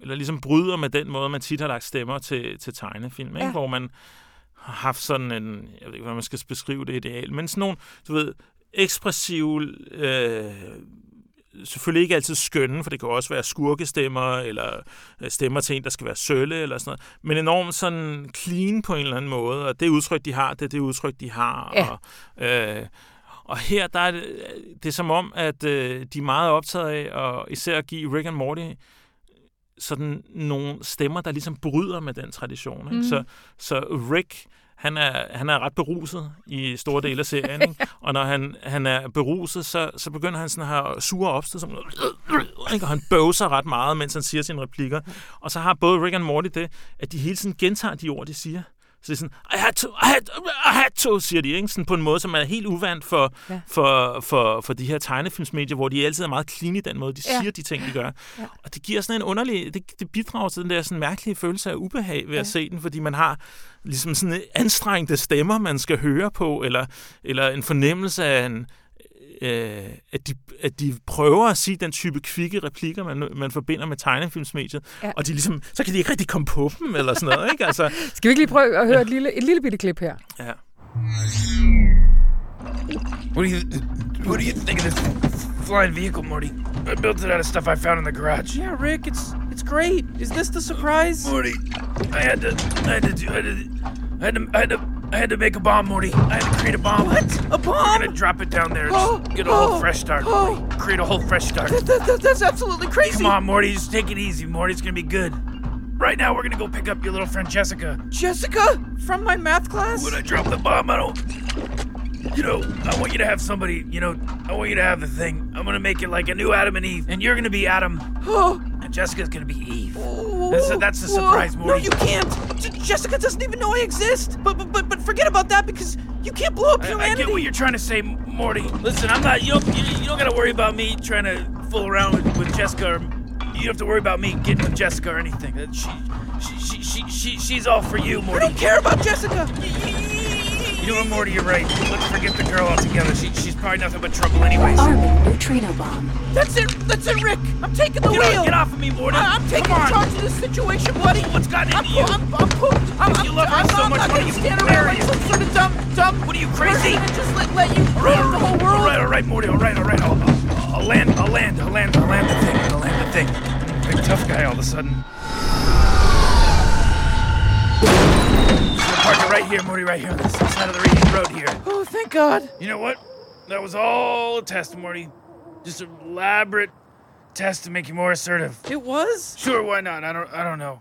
eller ligesom bryder med den måde, man tit har lagt stemmer til, til tegnefilm, ikke? Ja. hvor man har haft sådan en, jeg ved ikke, hvordan man skal beskrive det ideal, men sådan nogle, du ved, ekspressive, øh, selvfølgelig ikke altid skønne, for det kan også være skurkestemmer, eller øh, stemmer til en, der skal være sølle, eller sådan noget, men enormt sådan clean på en eller anden måde, og det udtryk, de har, det er det udtryk, de har, ja. og øh, og her der er det, det er som om, at øh, de er meget optaget af at især at give Rick and Morty sådan nogle stemmer, der ligesom bryder med den tradition. Ikke? Mm. Så, så Rick, han er, han er ret beruset i store dele af serien, ikke? (laughs) og når han, han er beruset, så, så begynder han sådan at have sure opstød, som, ikke? og han bøvser ret meget, mens han siger sine replikker. Og så har både Rick and Morty det, at de hele tiden gentager de ord, de siger. Så det er sådan, I had to, I had, I had to, siger de, ikke? Sådan på en måde, som er helt uvandt for, ja. for, for, for de her tegnefilmsmedier, hvor de altid er meget clean i den måde, de ja. siger de ting, de gør. Ja. Og det giver sådan en underlig, det, det bidrager til den der sådan mærkelige følelse af ubehag ved ja. at se den, fordi man har ligesom sådan anstrengte stemmer, man skal høre på, eller, eller en fornemmelse af en, øh, at, de, at de prøver at sige den type kvikke replikker, man, man forbinder med tegnefilmsmediet, ja. og de ligesom, så kan de ikke rigtig komme på dem, eller sådan noget. Ikke? Altså, (laughs) Skal vi ikke lige prøve at høre ja. et, lille, et lille bitte klip her? Ja. What do you What do you think of this flying vehicle, Morty? I built it out of stuff I found in the garage. Yeah, Rick, it's it's great. Is this the surprise? Morty, I had to, I had to do, I had to, I had to, I had to, I had to make a bomb, Morty. I had to create a bomb. What? A We're bomb? gonna drop it down there. Oh, Just (gasps) get a whole oh, fresh (gasps) start. oh. Morty. Create a whole fresh start. That, that, that- that's absolutely crazy. Come on, Morty. Just take it easy, Morty. It's gonna be good. Right now, we're gonna go pick up your little friend Jessica. Jessica from my math class. When I drop the bomb, I don't. You know, I want you to have somebody. You know, I want you to have the thing. I'm gonna make it like a new Adam and Eve, and you're gonna be Adam, Oh, (gasps) and Jessica's gonna be Eve. Oh. That's a- that's a surprise, Morty. No, you can't. J- Jessica doesn't even know I exist. But but but, but forget about that because you can't blow up I, I humanity. get what you're trying to say, Morty. Listen, I'm not. You don't. You, you don't gotta worry about me trying to fool around with, with Jessica. Or, you don't have to worry about me getting with Jessica or anything. She, she, she, she, she, she's all for you, Morty. I don't care about Jessica. You know what, Morty? You're right. Let's forget the girl altogether. She, she's probably nothing but trouble, anyways. Arming neutrino bomb. That's it. That's it, Rick. I'm taking the Get wheel. off, get off of me, Morty. I- I'm taking Come on. charge of this situation, buddy. What's gotten I'm, into you? I'm, I'm, poop. I'm, I'm, you love her I'm, so I'm much, not why gonna you stand marry around like some sort of dumb, dumb. What are you, crazy? person and Just let, let you rule the whole world. All right, all right, Morty. All right, all right. I'll, I'll, I'll land. I'll land. I'll land. I'll land the thing. I'll land the thing. Big tough guy all of a sudden. Park it right here, Morty. Right here on this side of the re- road here. Oh, thank God. You know what? That was all a test, Morty. Just an elaborate test to make you more assertive. It was. Sure, why not? I don't. I don't know.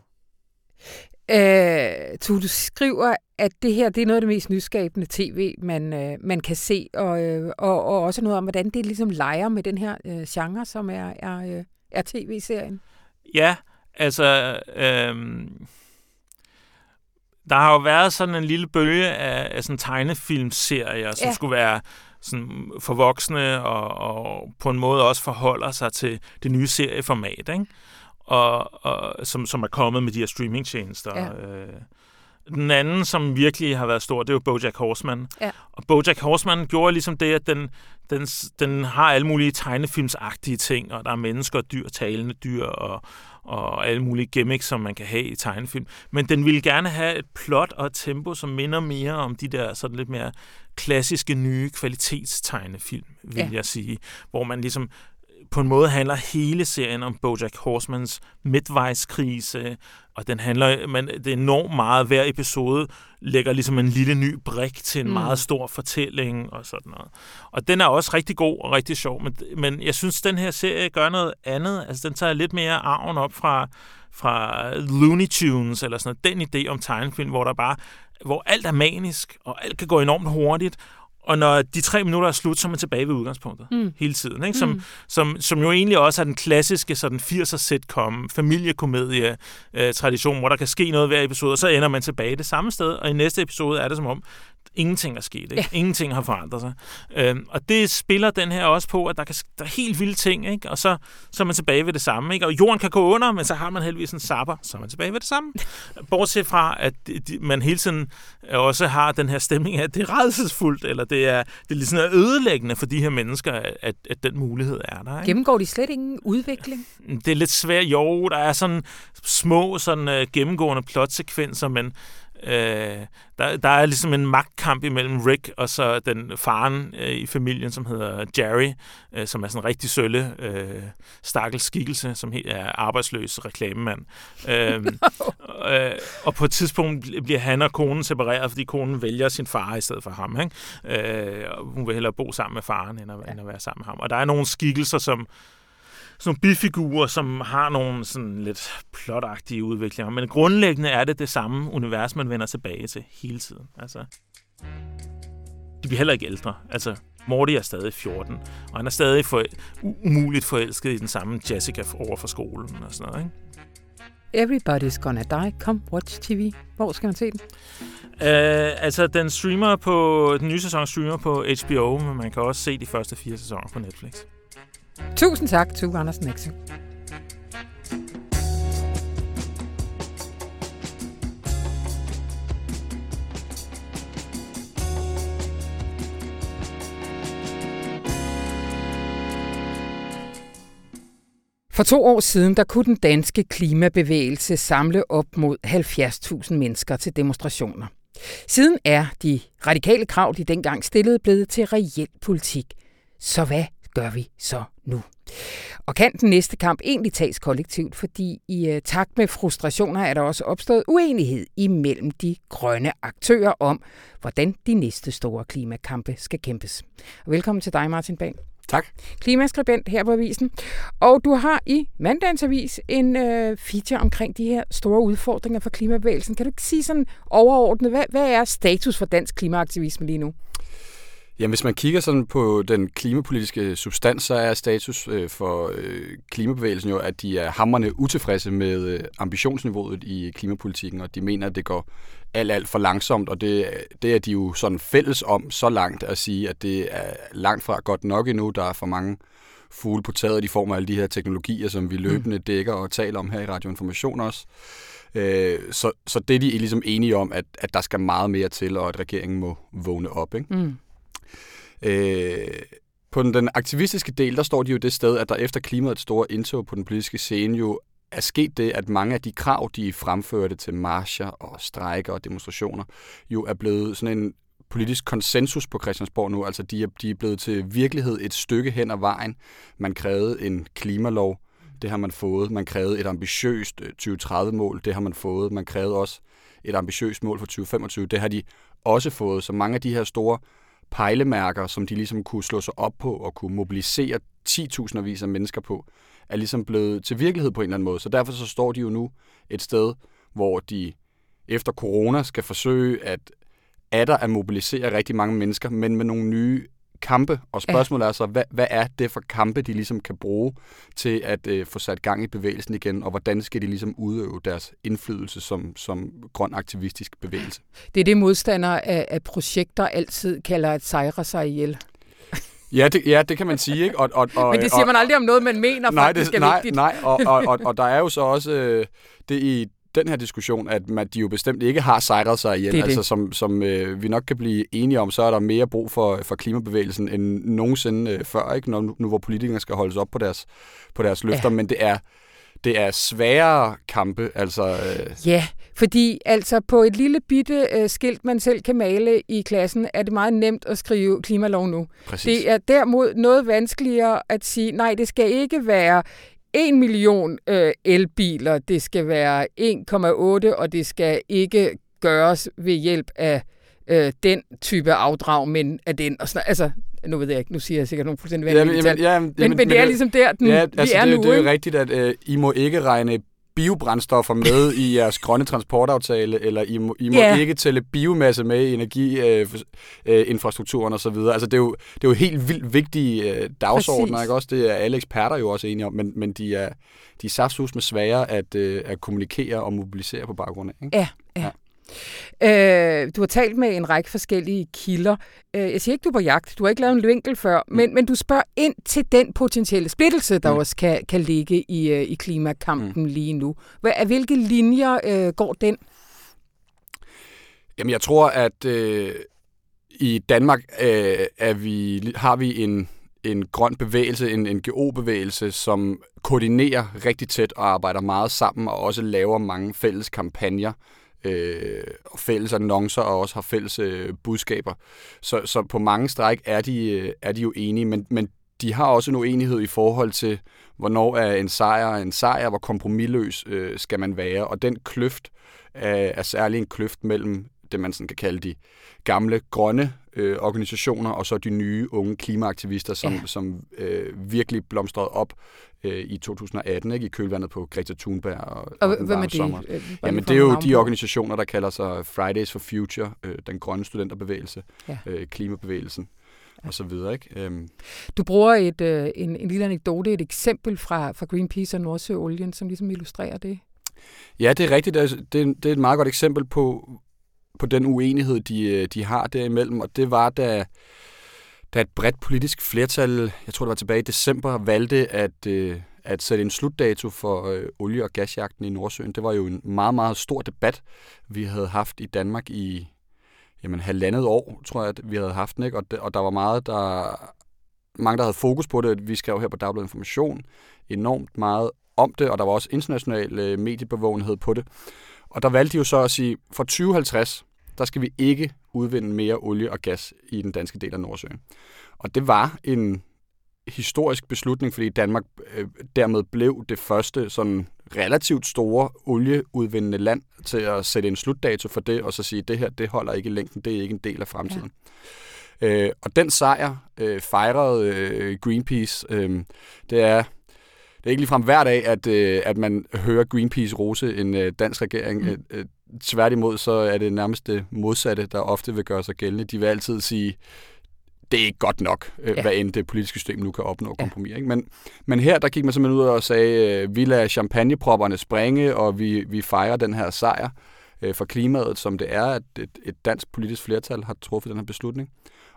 Øh, tu, du skriver, at det her det er noget af det mest nyskabende tv, man, øh, man kan se, og, øh, og, og også noget om, hvordan det ligesom leger med den her øh, genre, som er, er, øh, er tv-serien. Ja, altså... Øhm, der har jo været sådan en lille bølge af, af sådan tegnefilmserier, som Ja. skulle være sådan for voksne og, og på en måde også forholder sig til det nye serieformat, ikke? Og, og som, som er kommet med de her streamingtjenester. Ja. Øh, den anden, som virkelig har været stor, det er jo Bojack Horseman. Ja. Og Bojack Horseman gjorde ligesom det, at den, den, den har alle mulige tegnefilmsagtige ting, og der er mennesker og dyr, talende dyr, og, og alle mulige gimmicks, som man kan have i tegnefilm. Men den ville gerne have et plot og et tempo, som minder mere om de der sådan lidt mere klassiske, nye kvalitetstegnefilm, vil ja. jeg sige. Hvor man ligesom på en måde handler hele serien om Bojack Horsemans midtvejskrise, og den handler, men det er enormt meget, hver episode lægger ligesom en lille ny brik til en mm. meget stor fortælling og sådan noget. Og den er også rigtig god og rigtig sjov, men, men jeg synes, den her serie gør noget andet. Altså, den tager lidt mere arven op fra, fra Looney Tunes, eller sådan noget. Den idé om tegnefilm, hvor der bare hvor alt er manisk, og alt kan gå enormt hurtigt, og når de tre minutter er slut, så er man tilbage ved udgangspunktet Mm. hele tiden. Ikke? Som, Mm. som, som jo egentlig også er den klassiske sådan 80'er sitcom, familiekomedie øh, tradition, hvor der kan ske noget hver episode, og så ender man tilbage det samme sted, og i næste episode er det som om, ingenting er sket. Ikke? Ja. Ingenting har forandret sig. Øhm, og det spiller den her også på, at der, kan, der er helt vilde ting, ikke? og så, så er man tilbage ved det samme. Ikke? Og jorden kan gå under, men så har man heldigvis en sapper, så er man tilbage ved det samme. (laughs) Bortset fra, at de, man hele tiden også har den her stemning af, at det er redselsfuldt, eller det er, det er ligesom ødelæggende for de her mennesker, at, at den mulighed er der. Ikke? Gennemgår de slet ingen udvikling? Det er lidt svært. Jo, der er sådan små sådan, øh, gennemgående plotsekvenser, men øh, der, der er ligesom en magtkamp imellem Rick og så den faren øh, i familien, som hedder Jerry, øh, som er sådan en rigtig sølle øh, stakkels skikkelse, som helt er arbejdsløs reklamemand. (laughs) Øh, øh, og på et tidspunkt bl- bliver han og konen separeret, fordi konen vælger sin far i stedet for ham. Ikke? Øh, og hun vil hellere bo sammen med faren, end at, ja. end at være sammen med ham. Og der er nogle skikkelser, som sådan nogle bifigurer, som har nogle sådan lidt plotagtige udviklinger. Men grundlæggende er det det samme univers, man vender tilbage til hele tiden. Altså, de bliver heller ikke ældre. Altså, Morty er stadig 14, og han er stadig for, umuligt forelsket i den samme Jessica over for skolen og sådan noget, ikke? Everybody's Gonna Die. Come watch TV. Hvor skal man se den? Uh, altså, den streamer på, den nye sæson streamer på HBO, men man kan også se de første fire sæsoner på Netflix. Tusind tak, Tue Andersen Nexø. For to år siden, der kunne den danske klimabevægelse samle op mod 70.000 mennesker til demonstrationer. Siden er de radikale krav, de dengang stillede, blevet til reel politik. Så hvad gør vi så nu? Og kan den næste kamp egentlig tages kollektivt, fordi i uh, takt med frustrationer er der også opstået uenighed imellem de grønne aktører om, hvordan de næste store klimakampe skal kæmpes. Og velkommen til dig, Martin Bang. Tak. Klimaskribent her på Avisen. Og du har i mandagens avis en øh, feature omkring de her store udfordringer for klimabevægelsen. Kan du ikke sige sådan overordnet, hvad, hvad er status for dansk klimaaktivisme lige nu? Jamen, hvis man kigger sådan på den klimapolitiske substans, så er status øh, for øh, klimabevægelsen jo, at de er hammerne utilfredse med øh, ambitionsniveauet i klimapolitikken, og de mener, at det går alt, alt for langsomt, og det, det er de jo sådan fælles om så langt at sige, at det er langt fra godt nok endnu. Der er for mange fugle på taget i form af alle de her teknologier, som vi mm. løbende dækker og taler om her i Radio Information også. Øh, så, så det er de ligesom enige om, at, at der skal meget mere til, og at regeringen må vågne op. Ikke? Mm. Øh, på den, den aktivistiske del, der står de jo det sted, at der efter klimaets store indtog på den politiske scene jo er sket det, at mange af de krav, de fremførte til marcher og strejker og demonstrationer, jo er blevet sådan en politisk konsensus på Christiansborg nu. Altså, de er, de er blevet til virkelighed et stykke hen ad vejen. Man krævede en klimalov, det har man fået. Man krævede et ambitiøst øh, 2030-mål, det har man fået. Man krævede også et ambitiøst mål for 2025, det har de også fået. Så mange af de her store pejlemærker, som de ligesom kunne slå sig op på og kunne mobilisere 10.000 af mennesker på, er ligesom blevet til virkelighed på en eller anden måde. Så derfor så står de jo nu et sted, hvor de efter corona skal forsøge at er der at mobilisere rigtig mange mennesker, men med nogle nye kampe. Og spørgsmålet ja. er så, hvad, hvad er det for kampe, de ligesom kan bruge til at øh, få sat gang i bevægelsen igen, og hvordan skal de ligesom udøve deres indflydelse som, som grøn aktivistisk bevægelse? Det er det, modstandere af, af projekter altid kalder at sejre sig ihjel. (laughs) Ja, det, ja, det kan man sige. Ikke? Og, og, og, Men det siger man aldrig om noget, man mener nej, faktisk det, er nej, vigtigt. Nej, og, og, og, og (laughs) der er jo så også øh, det i den her diskussion, at man, de jo bestemt ikke har sejret sig ihjel. Det altså, som, som øh, vi nok kan blive enige om, så er der mere brug for, for klimabevægelsen end nogensinde øh, før, ikke? Når, nu hvor politikerne skal holdes op på deres, på deres løfter. Ja. Men det er, det er svære kampe. Altså, øh... Ja, fordi altså på et lille bitte øh, skilt, man selv kan male i klassen, er det meget nemt at skrive klimalov nu. Præcis. Det er derimod noget vanskeligere at sige, nej, det skal ikke være 1 million øh, elbiler, det skal være 1,8, og det skal ikke gøres ved hjælp af øh, den type afdrag, men af den. Og sådan, altså, nu ved jeg ikke, nu siger jeg sikkert nogle fuldstændig vanvittige jamen, jamen, jamen, men, men, men det er ligesom der, den, ja, altså, vi er det, nu. Det er jo rigtigt, at øh, I må ikke regne biobrændstoffer med i jeres grønne transportaftale, eller I må, I må yeah. ikke tælle biomasse med i energiinfrastrukturen øh, øh, osv. Altså, det er, jo, det er jo helt vildt vigtige øh, dagsordner, ikke også? Det er alle eksperter jo også enige om, men, men de er, de er saftsus med svære at, øh, at kommunikere og mobilisere på baggrund af. Ikke? Ja, ja. ja. Øh, du har talt med en række forskellige kilder. Øh, jeg siger ikke, du er på jagt. Du har ikke lavet en vinkel før, mm. men, men du spørger ind til den potentielle splittelse, der mm. også kan, kan ligge i, uh, i klimakampen mm. lige nu. Hvad, af hvilke linjer øh, går den? Jamen, jeg tror, at øh, i Danmark øh, er vi, har vi en, en grøn bevægelse, en NGO-bevægelse, som koordinerer rigtig tæt og arbejder meget sammen og også laver mange fælles kampagner øh, fælles annoncer og også har fælles øh, budskaber. Så, så på mange stræk er de, øh, er de jo enige, men, men de har også en uenighed i forhold til, hvornår er en sejr en sejr, hvor kompromilløs øh, skal man være. Og den kløft øh, er særlig en kløft mellem det, man sådan kan kalde de gamle grønne øh, organisationer, og så de nye unge klimaaktivister, som, ja. som øh, virkelig blomstrede op øh, i 2018, ikke? i kølvandet på Greta Thunberg og, og, og hvad med det? Øh, Jamen, det er jo de organisationer, der kalder sig Fridays for Future, øh, den grønne studenterbevægelse, ja. øh, klimabevægelsen og så videre. Ikke? Øhm. Du bruger et, øh, en, en lille anekdote, et eksempel fra, fra Greenpeace og Nordsøolien, som ligesom illustrerer det. Ja, det er rigtigt. Det er, det er et meget godt eksempel på, på den uenighed, de, øh, de har derimellem, og det var, da, da et bredt politisk flertal, jeg tror det var tilbage i december, valgte at, øh, at sætte en slutdato for øh, olie- og gasjagten i Nordsøen. Det var jo en meget, meget stor debat, vi havde haft i Danmark i jamen, halvandet år, tror jeg, at vi havde haft den, ikke? Og, de, og der var meget, der, mange, der havde fokus på det. Vi skrev her på Dagbladet Information enormt meget om det, og der var også international øh, mediebevågenhed på det. Og der valgte de jo så at sige, for 2050, der skal vi ikke udvinde mere olie og gas i den danske del af Nordsøen. Og det var en historisk beslutning, fordi Danmark øh, dermed blev det første sådan relativt store olieudvindende land til at sætte en slutdato for det, og så sige, at det her det holder ikke i længden, det er ikke en del af fremtiden. Ja. Øh, og den sejr øh, fejrede øh, Greenpeace. Øh, det er det er ikke ligefrem hver dag, at, øh, at man hører Greenpeace rose en øh, dansk regering. Mm. Øh, øh tværtimod så er det nærmest det modsatte, der ofte vil gøre sig gældende. De vil altid sige, det er ikke godt nok, øh, ja. hvad end det politiske system nu kan opnå kompromis. Ja. Ikke? Men, men her, der gik man simpelthen ud og sagde, øh, vi lader champagnepropperne springe, og vi, vi fejrer den her sejr øh, for klimaet, som det er, at et, et dansk politisk flertal har truffet den her beslutning.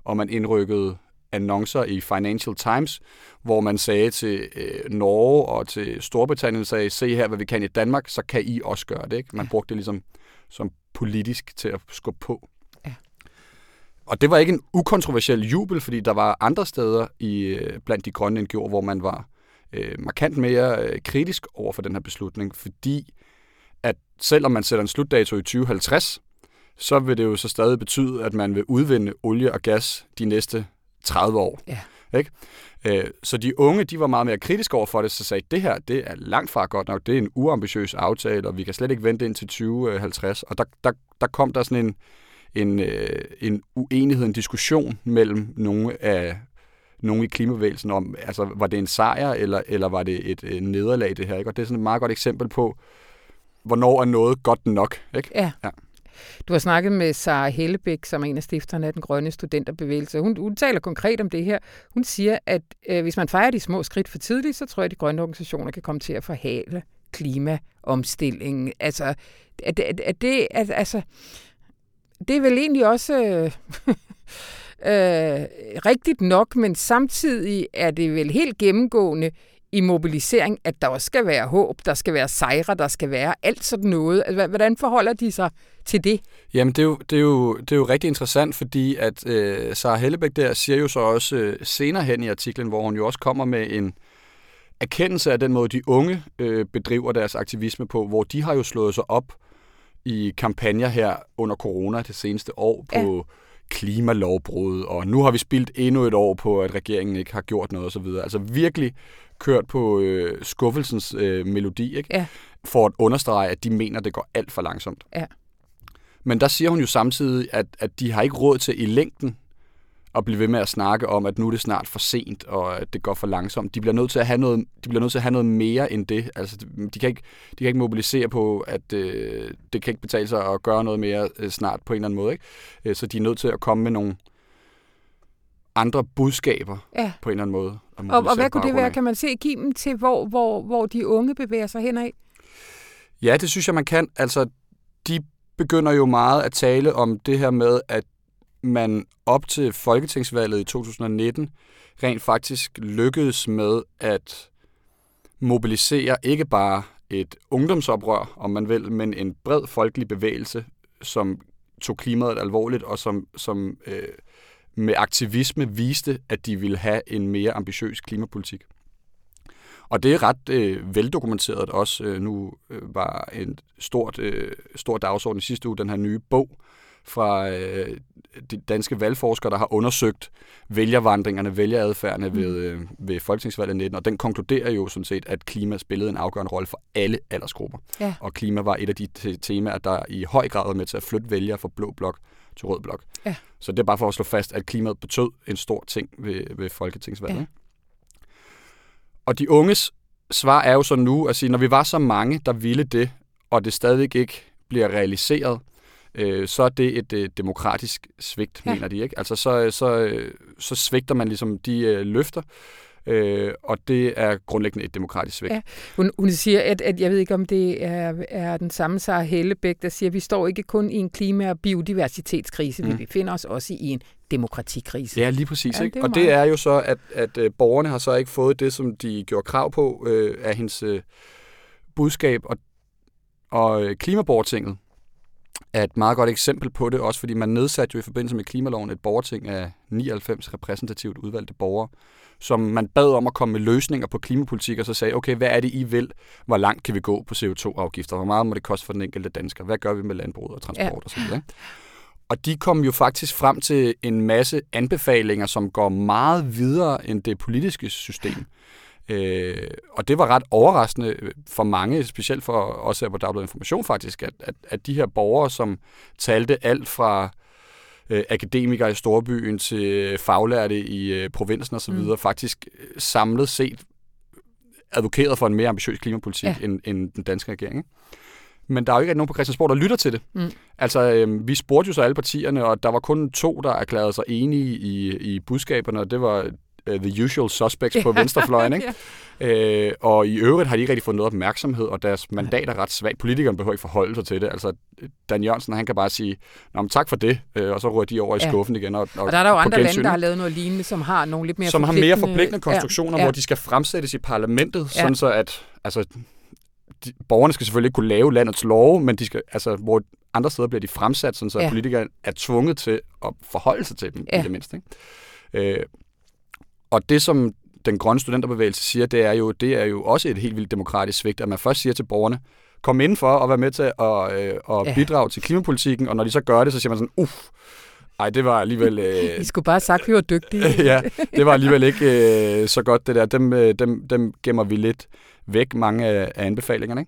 Og man indrykkede annoncer i Financial Times, hvor man sagde til øh, Norge og til Storbritannien, sagde, se her, hvad vi kan i Danmark, så kan I også gøre det. Ikke? Man brugte det ligesom som politisk til at skubbe på. Og det var ikke en ukontroversiel jubel, fordi der var andre steder i øh, blandt de grønne NGO'er, hvor man var øh, markant mere øh, kritisk over for den her beslutning, fordi at selvom man sætter en slutdato i 2050, så vil det jo så stadig betyde, at man vil udvinde olie og gas de næste 30 år. Ja. Ikke? Øh, så de unge, de var meget mere kritiske over for det, så sagde, det her, det er langt fra godt nok, det er en uambitiøs aftale, og vi kan slet ikke vente ind til 2050. Og der, der, der kom der sådan en, en, øh, en uenighed, en diskussion mellem nogle af nogle i klimabevægelsen om, altså var det en sejr, eller, eller var det et øh, nederlag, det her? Ikke? Og det er sådan et meget godt eksempel på, hvornår er noget godt nok. Ikke? Ja. ja. Du har snakket med Sara Hellebæk, som er en af stifterne af den grønne studenterbevægelse. Hun, hun taler konkret om det her. Hun siger, at øh, hvis man fejrer de små skridt for tidligt, så tror jeg, at de grønne organisationer kan komme til at forhale klimaomstillingen. Altså, at, at, at det, at, altså, det er vel egentlig også øh, øh, rigtigt nok, men samtidig er det vel helt gennemgående i mobilisering, at der også skal være håb, der skal være sejre, der skal være alt sådan noget. Altså, hvordan forholder de sig til det? Jamen, det er jo, det er jo, det er jo rigtig interessant, fordi at øh, Sara Hellebæk der siger jo så også øh, senere hen i artiklen, hvor hun jo også kommer med en erkendelse af den måde, de unge øh, bedriver deres aktivisme på, hvor de har jo slået sig op i kampagner her under corona det seneste år på ja. Klimalovbrud, og nu har vi spildt endnu et år på, at regeringen ikke har gjort noget osv. Altså virkelig kørt på øh, skuffelsens øh, melodi, ikke? Ja. for at understrege, at de mener, at det går alt for langsomt. Ja. Men der siger hun jo samtidig, at, at de har ikke råd til i længden at blive ved med at snakke om, at nu er det snart for sent, og at det går for langsomt. De bliver nødt til at have noget, de bliver nødt til at have noget mere end det. Altså, de, kan ikke, de kan ikke mobilisere på, at øh, det kan ikke betale sig at gøre noget mere øh, snart på en eller anden måde. Ikke? Øh, så de er nødt til at komme med nogle andre budskaber ja. på en eller anden måde. Og, og hvad kunne det være? Kan man se dem til, hvor, hvor, hvor de unge bevæger sig henad? Ja, det synes jeg, man kan. Altså, de begynder jo meget at tale om det her med, at man op til folketingsvalget i 2019 rent faktisk lykkedes med at mobilisere ikke bare et ungdomsoprør, om man vil, men en bred folkelig bevægelse, som tog klimaet alvorligt, og som, som øh, med aktivisme viste, at de ville have en mere ambitiøs klimapolitik. Og det er ret øh, veldokumenteret også. Øh, nu øh, var en stort, øh, stor dagsorden i sidste uge, den her nye bog fra øh, de danske valgforskere, der har undersøgt vælgervandringerne, vælgeradfærdene mm. ved, øh, ved folketingsvalget 19, og den konkluderer jo sådan set, at klima spillede en afgørende rolle for alle aldersgrupper. Ja. Og klima var et af de temaer, der i høj grad var med til at flytte vælgere fra blå blok til rød blok. Ja. Så det er bare for at slå fast, at klimaet betød en stor ting ved, ved folketingsvalget. Ja. Og de unges svar er jo så nu at sige, når vi var så mange, der ville det, og det stadig ikke bliver realiseret, øh, så er det et øh, demokratisk svigt, ja. mener de. ikke. Altså så, så, så svigter man ligesom de øh, løfter, Øh, og det er grundlæggende et demokratisk svigt. Ja. Hun, hun siger, at, at jeg ved ikke, om det er, er den samme Sara Hellebæk, der siger, at vi står ikke kun i en klima- og biodiversitetskrise, mm. vi befinder os også i en demokratikrise. Ja, lige præcis. Ja, ikke? Det og det er jo så, at, at øh, borgerne har så ikke fået det, som de gjorde krav på øh, af hendes øh, budskab, og, og øh, klimaborgertinget er et meget godt eksempel på det, også fordi man nedsatte jo i forbindelse med klimaloven et borgerting af 99 repræsentativt udvalgte borgere, som man bad om at komme med løsninger på klimapolitik, og så sagde, okay, hvad er det, I vil? Hvor langt kan vi gå på CO2-afgifter? Hvor meget må det koste for den enkelte dansker? Hvad gør vi med landbrug og transport ja. og sådan noget? og de kom jo faktisk frem til en masse anbefalinger, som går meget videre end det politiske system. Øh, og det var ret overraskende for mange, specielt for os her på Dagbladet Information faktisk, at, at, at de her borgere, som talte alt fra øh, akademikere i storbyen til faglærte i øh, provinsen osv., mm. faktisk øh, samlet set advokeret for en mere ambitiøs klimapolitik ja. end, end den danske regering. Ikke? Men der er jo ikke nogen på Christiansborg, der lytter til det. Mm. Altså, øh, vi spurgte jo så alle partierne, og der var kun to, der erklærede sig enige i, i budskaberne, og det var uh, the usual suspects på (laughs) venstrefløjen. Ikke? ja. øh, og i øvrigt har de ikke rigtig fået noget opmærksomhed, og deres mandat er ret svagt. Politikerne behøver ikke forholde sig til det. Altså, Dan Jørgensen, han kan bare sige, Nå, men tak for det, øh, og så rører de over i ja. skuffen igen. Og, og, og der er der jo andre gensyn. lande, der har lavet noget lignende, som har nogle lidt mere Som har mere forpligtende konstruktioner, ja. hvor de skal fremsættes i parlamentet, ja. sådan så at altså, de, borgerne skal selvfølgelig ikke kunne lave landets love, men de skal, altså, hvor andre steder bliver de fremsat, sådan så ja. politikere er tvunget til at forholde sig til dem, ja. i det mindste. Ikke? Øh, og det, som den grønne studenterbevægelse siger, det er jo, det er jo også et helt vildt demokratisk svigt, at man først siger til borgerne, kom indenfor og vær med til at, øh, at ja. bidrage til klimapolitikken, og når de så gør det, så siger man sådan, uff, ej, det var alligevel... (laughs) Øh, I skulle bare have sagt, at vi var dygtige. (laughs) ja, det var alligevel ikke øh, så godt, det der. Dem, øh, dem, dem gemmer vi lidt væk, mange af, af anbefalingerne.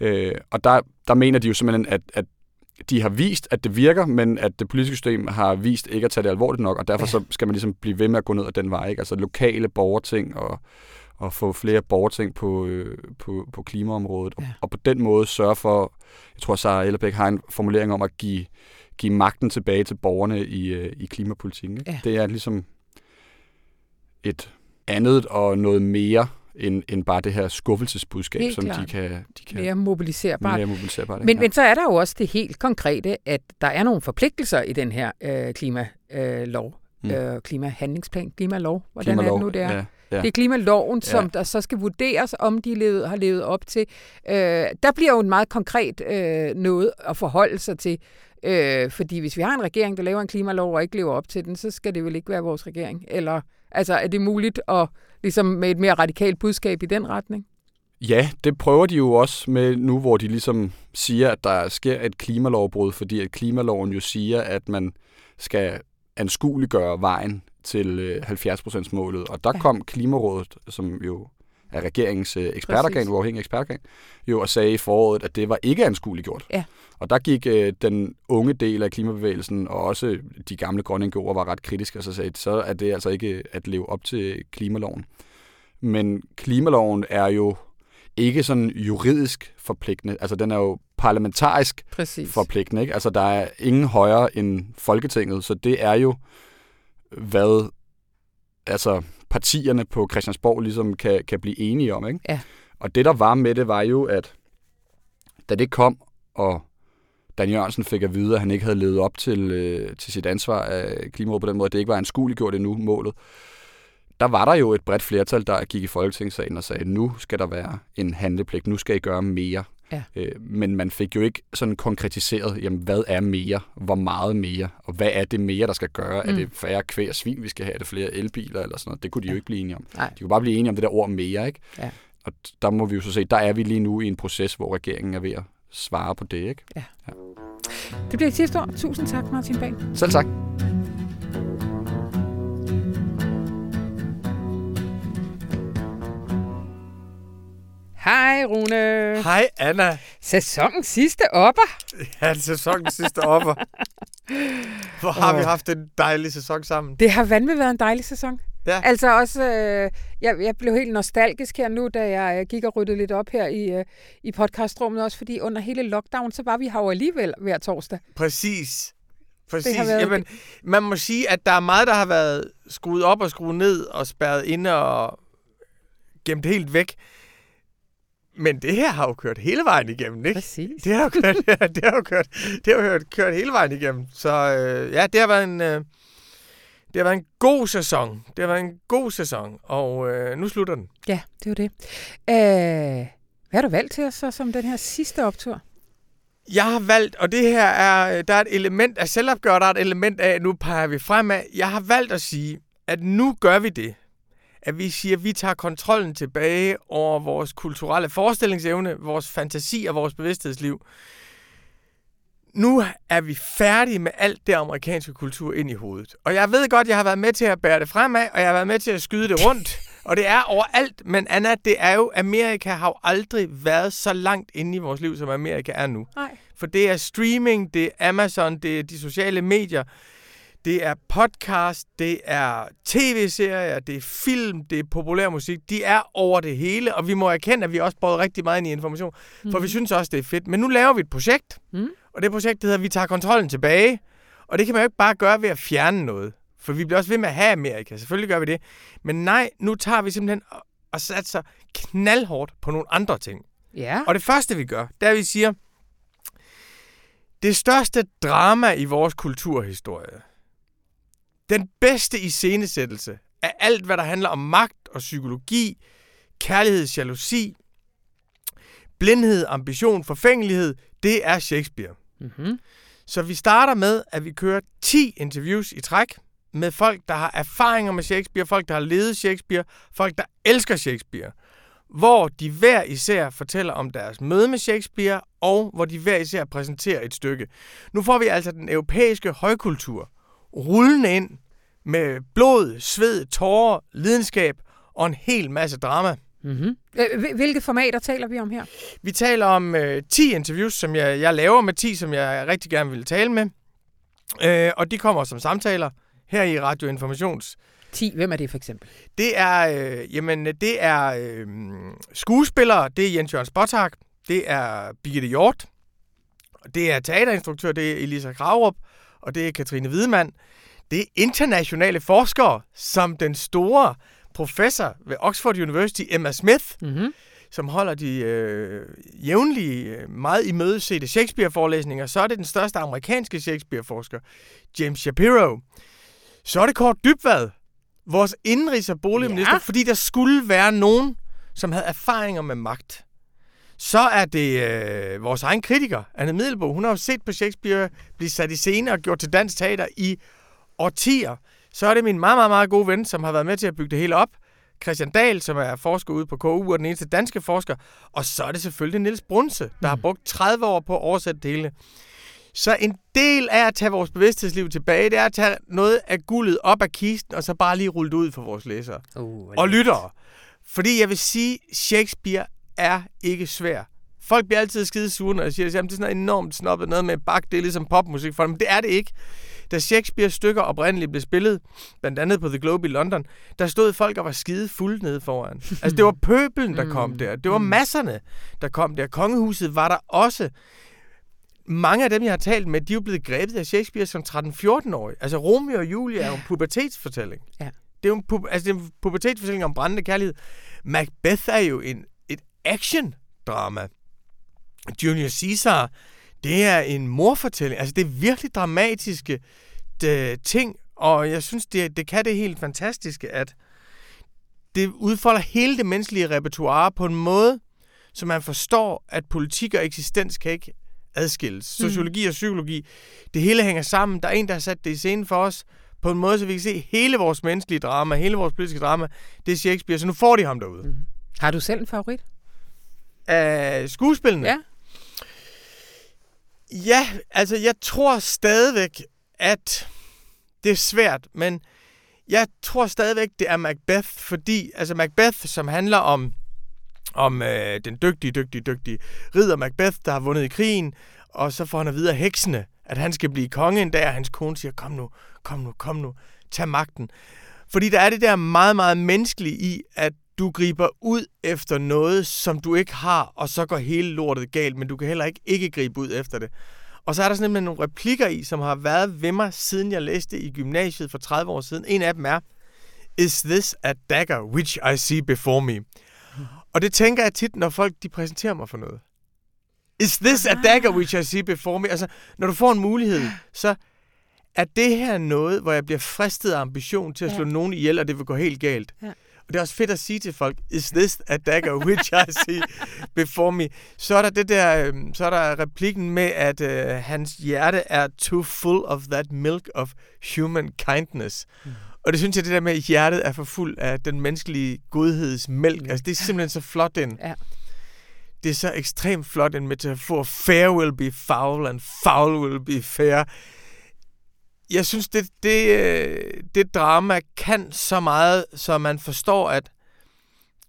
Ikke? Øh, og der, der mener de jo simpelthen, at, at de har vist, at det virker, men at det politiske system har vist ikke at tage det alvorligt nok, og derfor så skal man ligesom blive ved med at gå ned ad den vej. Ikke? Altså lokale borgerting og, og få flere borgerting på, øh, på, på klimaområdet, ja. og, og på den måde sørge for, jeg tror, Sarah Ellerbæk har en formulering om at give, give magten tilbage til borgerne i, øh, i klimapolitikken. Ikke? Ja. Det er ligesom et andet og noget mere end, end bare det her skuffelsesbudskab, helt som de kan, de kan... Mere mobiliserbart. Mere mobiliserbart men, ja. men så er der jo også det helt konkrete, at der er nogle forpligtelser i den her øh, klimalov. Øh, mm. øh, klimahandlingsplan, klimalov, hvordan klimalov, er det nu, det er? Ja. Ja. Det er klimaloven, som ja. der så skal vurderes, om de levet, har levet op til. Øh, der bliver jo en meget konkret øh, noget at forholde sig til. Øh, fordi hvis vi har en regering, der laver en klimalov og ikke lever op til den, så skal det vel ikke være vores regering. Eller altså, er det muligt at ligesom med et mere radikalt budskab i den retning? Ja, det prøver de jo også med nu, hvor de ligesom siger, at der sker et klimalovbrud, fordi at klimaloven jo siger, at man skal anskueliggøre vejen til 70%-målet. Øh, og der ja. kom Klimarådet, som jo er regeringens øh, ekspertorgan, uafhængig ekspertorgan, jo og sagde i foråret, at det var ikke anskueliggjort. Ja. Og der gik øh, den unge del af klimabevægelsen, og også de gamle grønne NGO'er var ret kritiske, og så sagde, så er det altså ikke at leve op til klimaloven. Men klimaloven er jo ikke sådan juridisk forpligtende. Altså, den er jo parlamentarisk Præcis. forpligtende. Ikke? Altså, der er ingen højere end Folketinget, så det er jo, hvad altså, partierne på Christiansborg ligesom kan, kan blive enige om. Ikke? Ja. Og det, der var med det, var jo, at da det kom, og Dan Jørgensen fik at vide, at han ikke havde levet op til, øh, til sit ansvar af klimarådet på den måde, at det ikke var anskueliggjort endnu, målet, der var der jo et bredt flertal, der gik i Folketingssalen og sagde, nu skal der være en handlepligt, nu skal I gøre mere. Ja. Øh, men man fik jo ikke sådan konkretiseret, jamen, hvad er mere, hvor meget mere, og hvad er det mere, der skal gøre? Mm. Er det færre kvæg og svin, vi skal have? Er det flere elbiler eller sådan noget? Det kunne de ja. jo ikke blive enige om. Nej. De kunne bare blive enige om det der ord mere, ikke? Ja. Og der må vi jo så se, der er vi lige nu i en proces, hvor regeringen er ved at svare på det, ikke? Ja. ja. Det bliver et sidste år. Tusind tak, Martin Bang. Selv tak. Hej, Rune. Hej, Anna. Sæsonens sidste opper. Ja, sæsonens sidste opper. Hvor har oh. vi haft en dejlig sæson sammen. Det har vanvittigt været en dejlig sæson. Ja. Altså også, øh, jeg, jeg blev helt nostalgisk her nu, da jeg gik og ryddede lidt op her i, øh, i podcastrummet, også fordi under hele lockdown, så var vi her jo alligevel hver torsdag. Præcis. Præcis. Været... Jamen, man må sige, at der er meget, der har været skruet op og skruet ned og spærret inde og gemt helt væk. Men det her har jo kørt hele vejen igennem, ikke? Præcis. Det har jo kørt, (laughs) det har jo kørt, det har jo kørt hele vejen igennem. Så øh, ja, det har været en... Øh, det har været en god sæson. Det har været en god sæson, og øh, nu slutter den. Ja, det er jo det. Æh, hvad har du valgt til os så som den her sidste optur? Jeg har valgt, og det her er, der er et element af selvopgør, der er et element af, at nu peger vi fremad. Jeg har valgt at sige, at nu gør vi det, at vi siger, at vi tager kontrollen tilbage over vores kulturelle forestillingsevne, vores fantasi og vores bevidsthedsliv. Nu er vi færdige med alt det amerikanske kultur ind i hovedet. Og jeg ved godt, jeg har været med til at bære det fremad, og jeg har været med til at skyde det rundt. og det er overalt. Men Anna, det er jo, Amerika har jo aldrig været så langt inde i vores liv, som Amerika er nu. Nej. For det er streaming, det er Amazon, det er de sociale medier, det er podcast, det er tv-serier, det er film, det er populær musik. De er over det hele, og vi må erkende, at vi også bruger rigtig meget ind i information. Mm. For vi mhm. synes også, det er fedt. Men nu laver vi et projekt, mm. og det projekt det hedder, Vi tager kontrollen tilbage. Og det kan man jo ikke bare gøre ved at fjerne noget. For vi bliver også ved med at have Amerika. Selvfølgelig gør vi det. Men nej, nu tager vi simpelthen og satser knaldhårdt på nogle andre ting. Ja. Og det første, vi gør, det er, at vi siger, det største drama i vores kulturhistorie, den bedste iscenesættelse af alt, hvad der handler om magt og psykologi, kærlighed, jalousi, blindhed, ambition, forfængelighed, det er Shakespeare. Mm-hmm. Så vi starter med, at vi kører 10 interviews i træk med folk, der har erfaringer med Shakespeare, folk, der har levet Shakespeare, folk, der elsker Shakespeare, hvor de hver især fortæller om deres møde med Shakespeare, og hvor de hver især præsenterer et stykke. Nu får vi altså den europæiske højkultur rullende ind med blod, sved, tårer, lidenskab og en hel masse drama. Mm-hmm. Hvilke formater taler vi om her? Vi taler om øh, 10 interviews, som jeg, jeg laver med 10, som jeg rigtig gerne vil tale med. Øh, og de kommer som samtaler her i Radio Informations 10. Hvem er det for eksempel? Det er, øh, jamen, det er øh, skuespillere, det er Jens Jørgen Spottak, det er Birgitte Hjort, det er teaterinstruktør, det er Elisa Kravrup, og det er Katrine Hvidemann. Det er internationale forskere, som den store professor ved Oxford University, Emma Smith, mm-hmm. som holder de øh, jævnlige, øh, meget imødesete Shakespeare-forelæsninger. Så er det den største amerikanske Shakespeare-forsker, James Shapiro. Så er det Kort Dybvad, vores indrigs- og boligminister, ja. fordi der skulle være nogen, som havde erfaringer med magt. Så er det øh, vores egen kritiker, Anne Middelbo. Hun har jo set på Shakespeare blive sat i scene og gjort til dansk teater i årtier. Så er det min meget, meget, meget gode ven, som har været med til at bygge det hele op. Christian Dahl, som er forsker ude på KU og den eneste danske forsker. Og så er det selvfølgelig Niels Brunse, der mm. har brugt 30 år på at oversætte det hele. Så en del af at tage vores bevidsthedsliv tilbage, det er at tage noget af guldet op af kisten, og så bare lige rulle det ud for vores læsere. Uh, og lyttere. Fordi jeg vil sige, Shakespeare er ikke svær. Folk bliver altid skide sure, når jeg siger, at det er sådan enormt snobbet noget med bak, det er ligesom popmusik for dem. Men det er det ikke. Da Shakespeares stykker oprindeligt blev spillet, blandt andet på The Globe i London, der stod folk og var skide fulde nede foran. altså, det var (laughs) pøbelen, der kom mm. der. Det var mm. masserne, der kom der. Kongehuset var der også mange af dem, jeg har talt med, de er jo blevet grebet af Shakespeare som 13-14-årige. Altså, Romeo og Julie er jo en pubertetsfortælling. Ja. Det er jo en, pu- altså, det er en pubertetsfortælling om brændende kærlighed. Macbeth er jo en, action-drama. Junior Caesar, det er en morfortælling. Altså, det er virkelig dramatiske ting, og jeg synes, det, det kan det helt fantastiske, at det udfolder hele det menneskelige repertoire på en måde, så man forstår, at politik og eksistens kan ikke adskilles. Mm. Sociologi og psykologi, det hele hænger sammen. Der er en, der har sat det i scenen for os på en måde, så vi kan se hele vores menneskelige drama, hele vores politiske drama, det er Shakespeare, så nu får de ham derude. Mm. Har du selv en favorit? Af skuespillene? Ja. Ja, altså jeg tror stadigvæk, at det er svært, men jeg tror stadigvæk, det er Macbeth, fordi altså Macbeth, som handler om om øh, den dygtige, dygtige, dygtige ridder Macbeth, der har vundet i krigen, og så får han at vide af heksene, at han skal blive konge en dag, og hans kone siger, kom nu, kom nu, kom nu, tag magten. Fordi der er det der meget, meget menneskelige i, at du griber ud efter noget, som du ikke har, og så går hele lortet galt, men du kan heller ikke ikke gribe ud efter det. Og så er der simpelthen nogle replikker i, som har været ved mig, siden jeg læste i gymnasiet for 30 år siden. En af dem er, Is this a dagger which I see before me? Og det tænker jeg tit, når folk de præsenterer mig for noget. Is this a dagger which I see before me? Altså, når du får en mulighed, så er det her noget, hvor jeg bliver fristet af ambition til at slå ja. nogen ihjel, og det vil gå helt galt. Ja. Og det er også fedt at sige til folk, is this a dagger which I see before me? Så er der det der, øhm, så er der replikken med, at uh, hans hjerte er too full of that milk of human kindness. Mm. Og det synes jeg, det der med, at hjertet er for fuld af den menneskelige godhedsmælk, altså det er simpelthen så flot den. Ja. det er så ekstremt flot en metafor. Fair will be foul, and foul will be fair. Jeg synes, det, det, øh, det drama kan så meget, så man forstår, at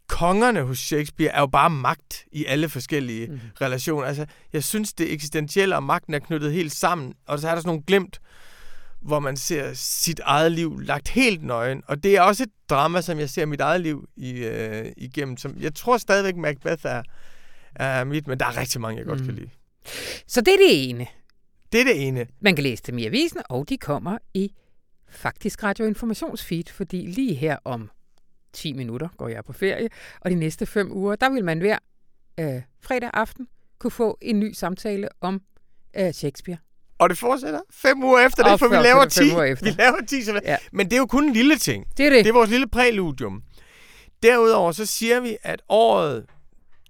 kongerne hos Shakespeare er jo bare magt i alle forskellige mm. relationer. Altså, jeg synes, det eksistentielle og magten er knyttet helt sammen, og så er der sådan nogle glemt, hvor man ser sit eget liv lagt helt nøgen. Og det er også et drama, som jeg ser mit eget liv i, øh, igennem. Som jeg tror stadigvæk, Macbeth er, er mit, men der er rigtig mange, jeg godt mm. kan lide. Så det er det ene. Det er det ene. Man kan læse dem i avisen, og de kommer i faktisk radioinformationsfeed, fordi lige her om 10 minutter går jeg på ferie, og de næste fem uger, der vil man hver øh, fredag aften kunne få en ny samtale om øh, Shakespeare. Og det fortsætter fem uger efter det, for vi laver 10. Vi laver 10 så ja. Men det er jo kun en lille ting. Det er det. Det er vores lille præludium. Derudover så siger vi, at året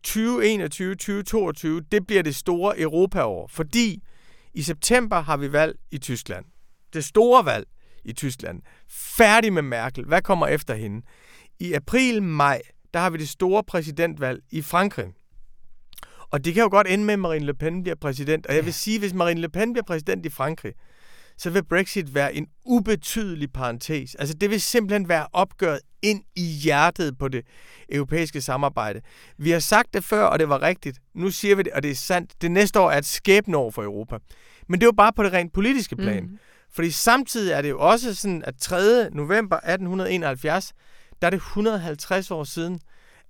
2021-2022, det bliver det store Europaår, fordi i september har vi valg i Tyskland. Det store valg i Tyskland. Færdig med Merkel. Hvad kommer efter hende? I april-maj, der har vi det store præsidentvalg i Frankrig. Og det kan jo godt ende med, at Marine Le Pen bliver præsident. Og jeg vil sige, hvis Marine Le Pen bliver præsident i Frankrig, så vil Brexit være en ubetydelig parentes. Altså det vil simpelthen være opgøret ind i hjertet på det europæiske samarbejde. Vi har sagt det før, og det var rigtigt. Nu siger vi det, og det er sandt. Det næste år er et skæbneår for Europa. Men det er jo bare på det rent politiske plan. Mm. Fordi samtidig er det jo også sådan, at 3. november 1871, der er det 150 år siden,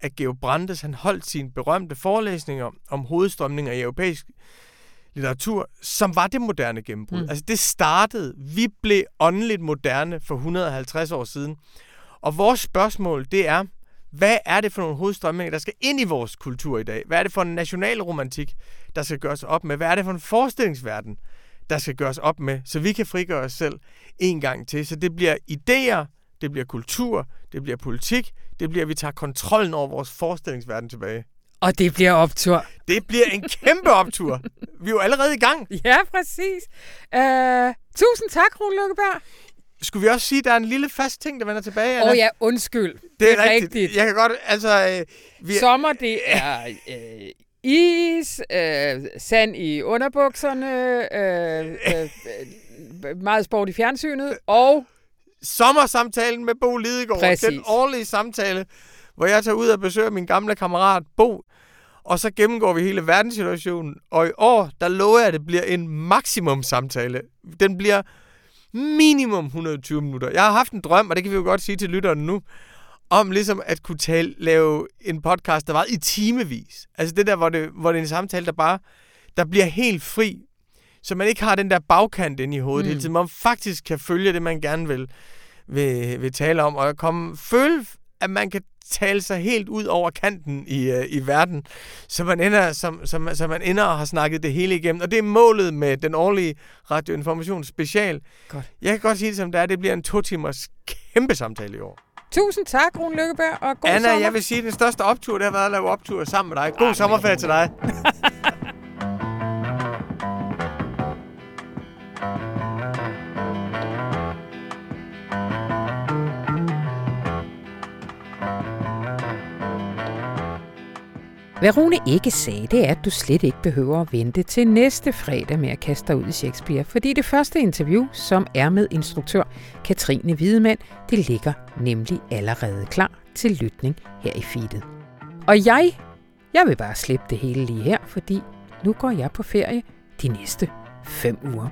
at Georg Brandes han holdt sine berømte forelæsninger om hovedstrømninger i europæisk litteratur, som var det moderne gennembrud. Mm. Altså det startede, vi blev åndeligt moderne for 150 år siden. Og vores spørgsmål, det er, hvad er det for nogle hovedstrømninger, der skal ind i vores kultur i dag? Hvad er det for en nationalromantik, der skal gøres op med? Hvad er det for en forestillingsverden, der skal gøres op med, så vi kan frigøre os selv en gang til? Så det bliver idéer, det bliver kultur, det bliver politik, det bliver, at vi tager kontrollen over vores forestillingsverden tilbage. Og det bliver optur. Det bliver en kæmpe optur. Vi er jo allerede i gang. Ja, præcis. Uh, tusind tak, Rune Lukkeberg. Skulle vi også sige, at der er en lille fast ting, der vender tilbage? Åh oh, ja, undskyld. Det, det er, rigtigt. rigtigt. Jeg kan godt, altså... Øh, vi... Sommer, det er øh, is, øh, sand i underbukserne, øh, øh, øh, meget sport i fjernsynet, og sommersamtalen med Bo Lidegaard. Præcis. Den årlige samtale, hvor jeg tager ud og besøger min gamle kammerat Bo, og så gennemgår vi hele verdenssituationen. Og i år, der lover jeg, at det bliver en maksimum samtale. Den bliver minimum 120 minutter. Jeg har haft en drøm, og det kan vi jo godt sige til lytterne nu, om ligesom at kunne tale, lave en podcast, der var i timevis. Altså det der, hvor det, hvor det er en samtale, der bare der bliver helt fri så man ikke har den der bagkant inde i hovedet mm. hele tiden. Man faktisk kan følge det, man gerne vil, vil, vil tale om, og komme, føle, at man kan tale sig helt ud over kanten i, uh, i verden, så man, ender, som, som, så man ender og har snakket det hele igennem. Og det er målet med den årlige radioinformation special. Godt. Jeg kan godt sige det som det er, det bliver en to timers kæmpe samtale i år. Tusind tak, Rune Lykkeberg, og god Anna, sommer. jeg vil sige, at den største optur, det har været at lave optur sammen med dig. God ah, sommerferie til dig. (laughs) Hvad Rune ikke sagde, det er, at du slet ikke behøver at vente til næste fredag med at kaste dig ud i Shakespeare, fordi det første interview, som er med instruktør Katrine Hvidemand, det ligger nemlig allerede klar til lytning her i feedet. Og jeg, jeg vil bare slippe det hele lige her, fordi nu går jeg på ferie de næste fem uger.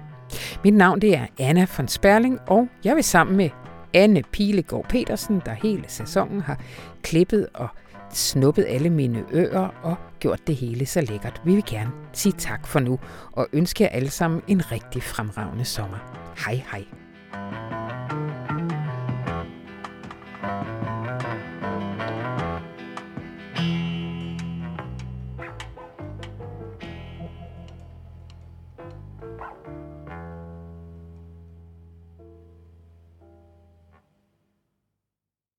Mit navn det er Anna von Sperling, og jeg vil sammen med Anne Pilegaard Petersen, der hele sæsonen har klippet og snuppet alle mine ører og gjort det hele så lækkert. Vi vil gerne sige tak for nu og ønske jer alle sammen en rigtig fremragende sommer. Hej hej.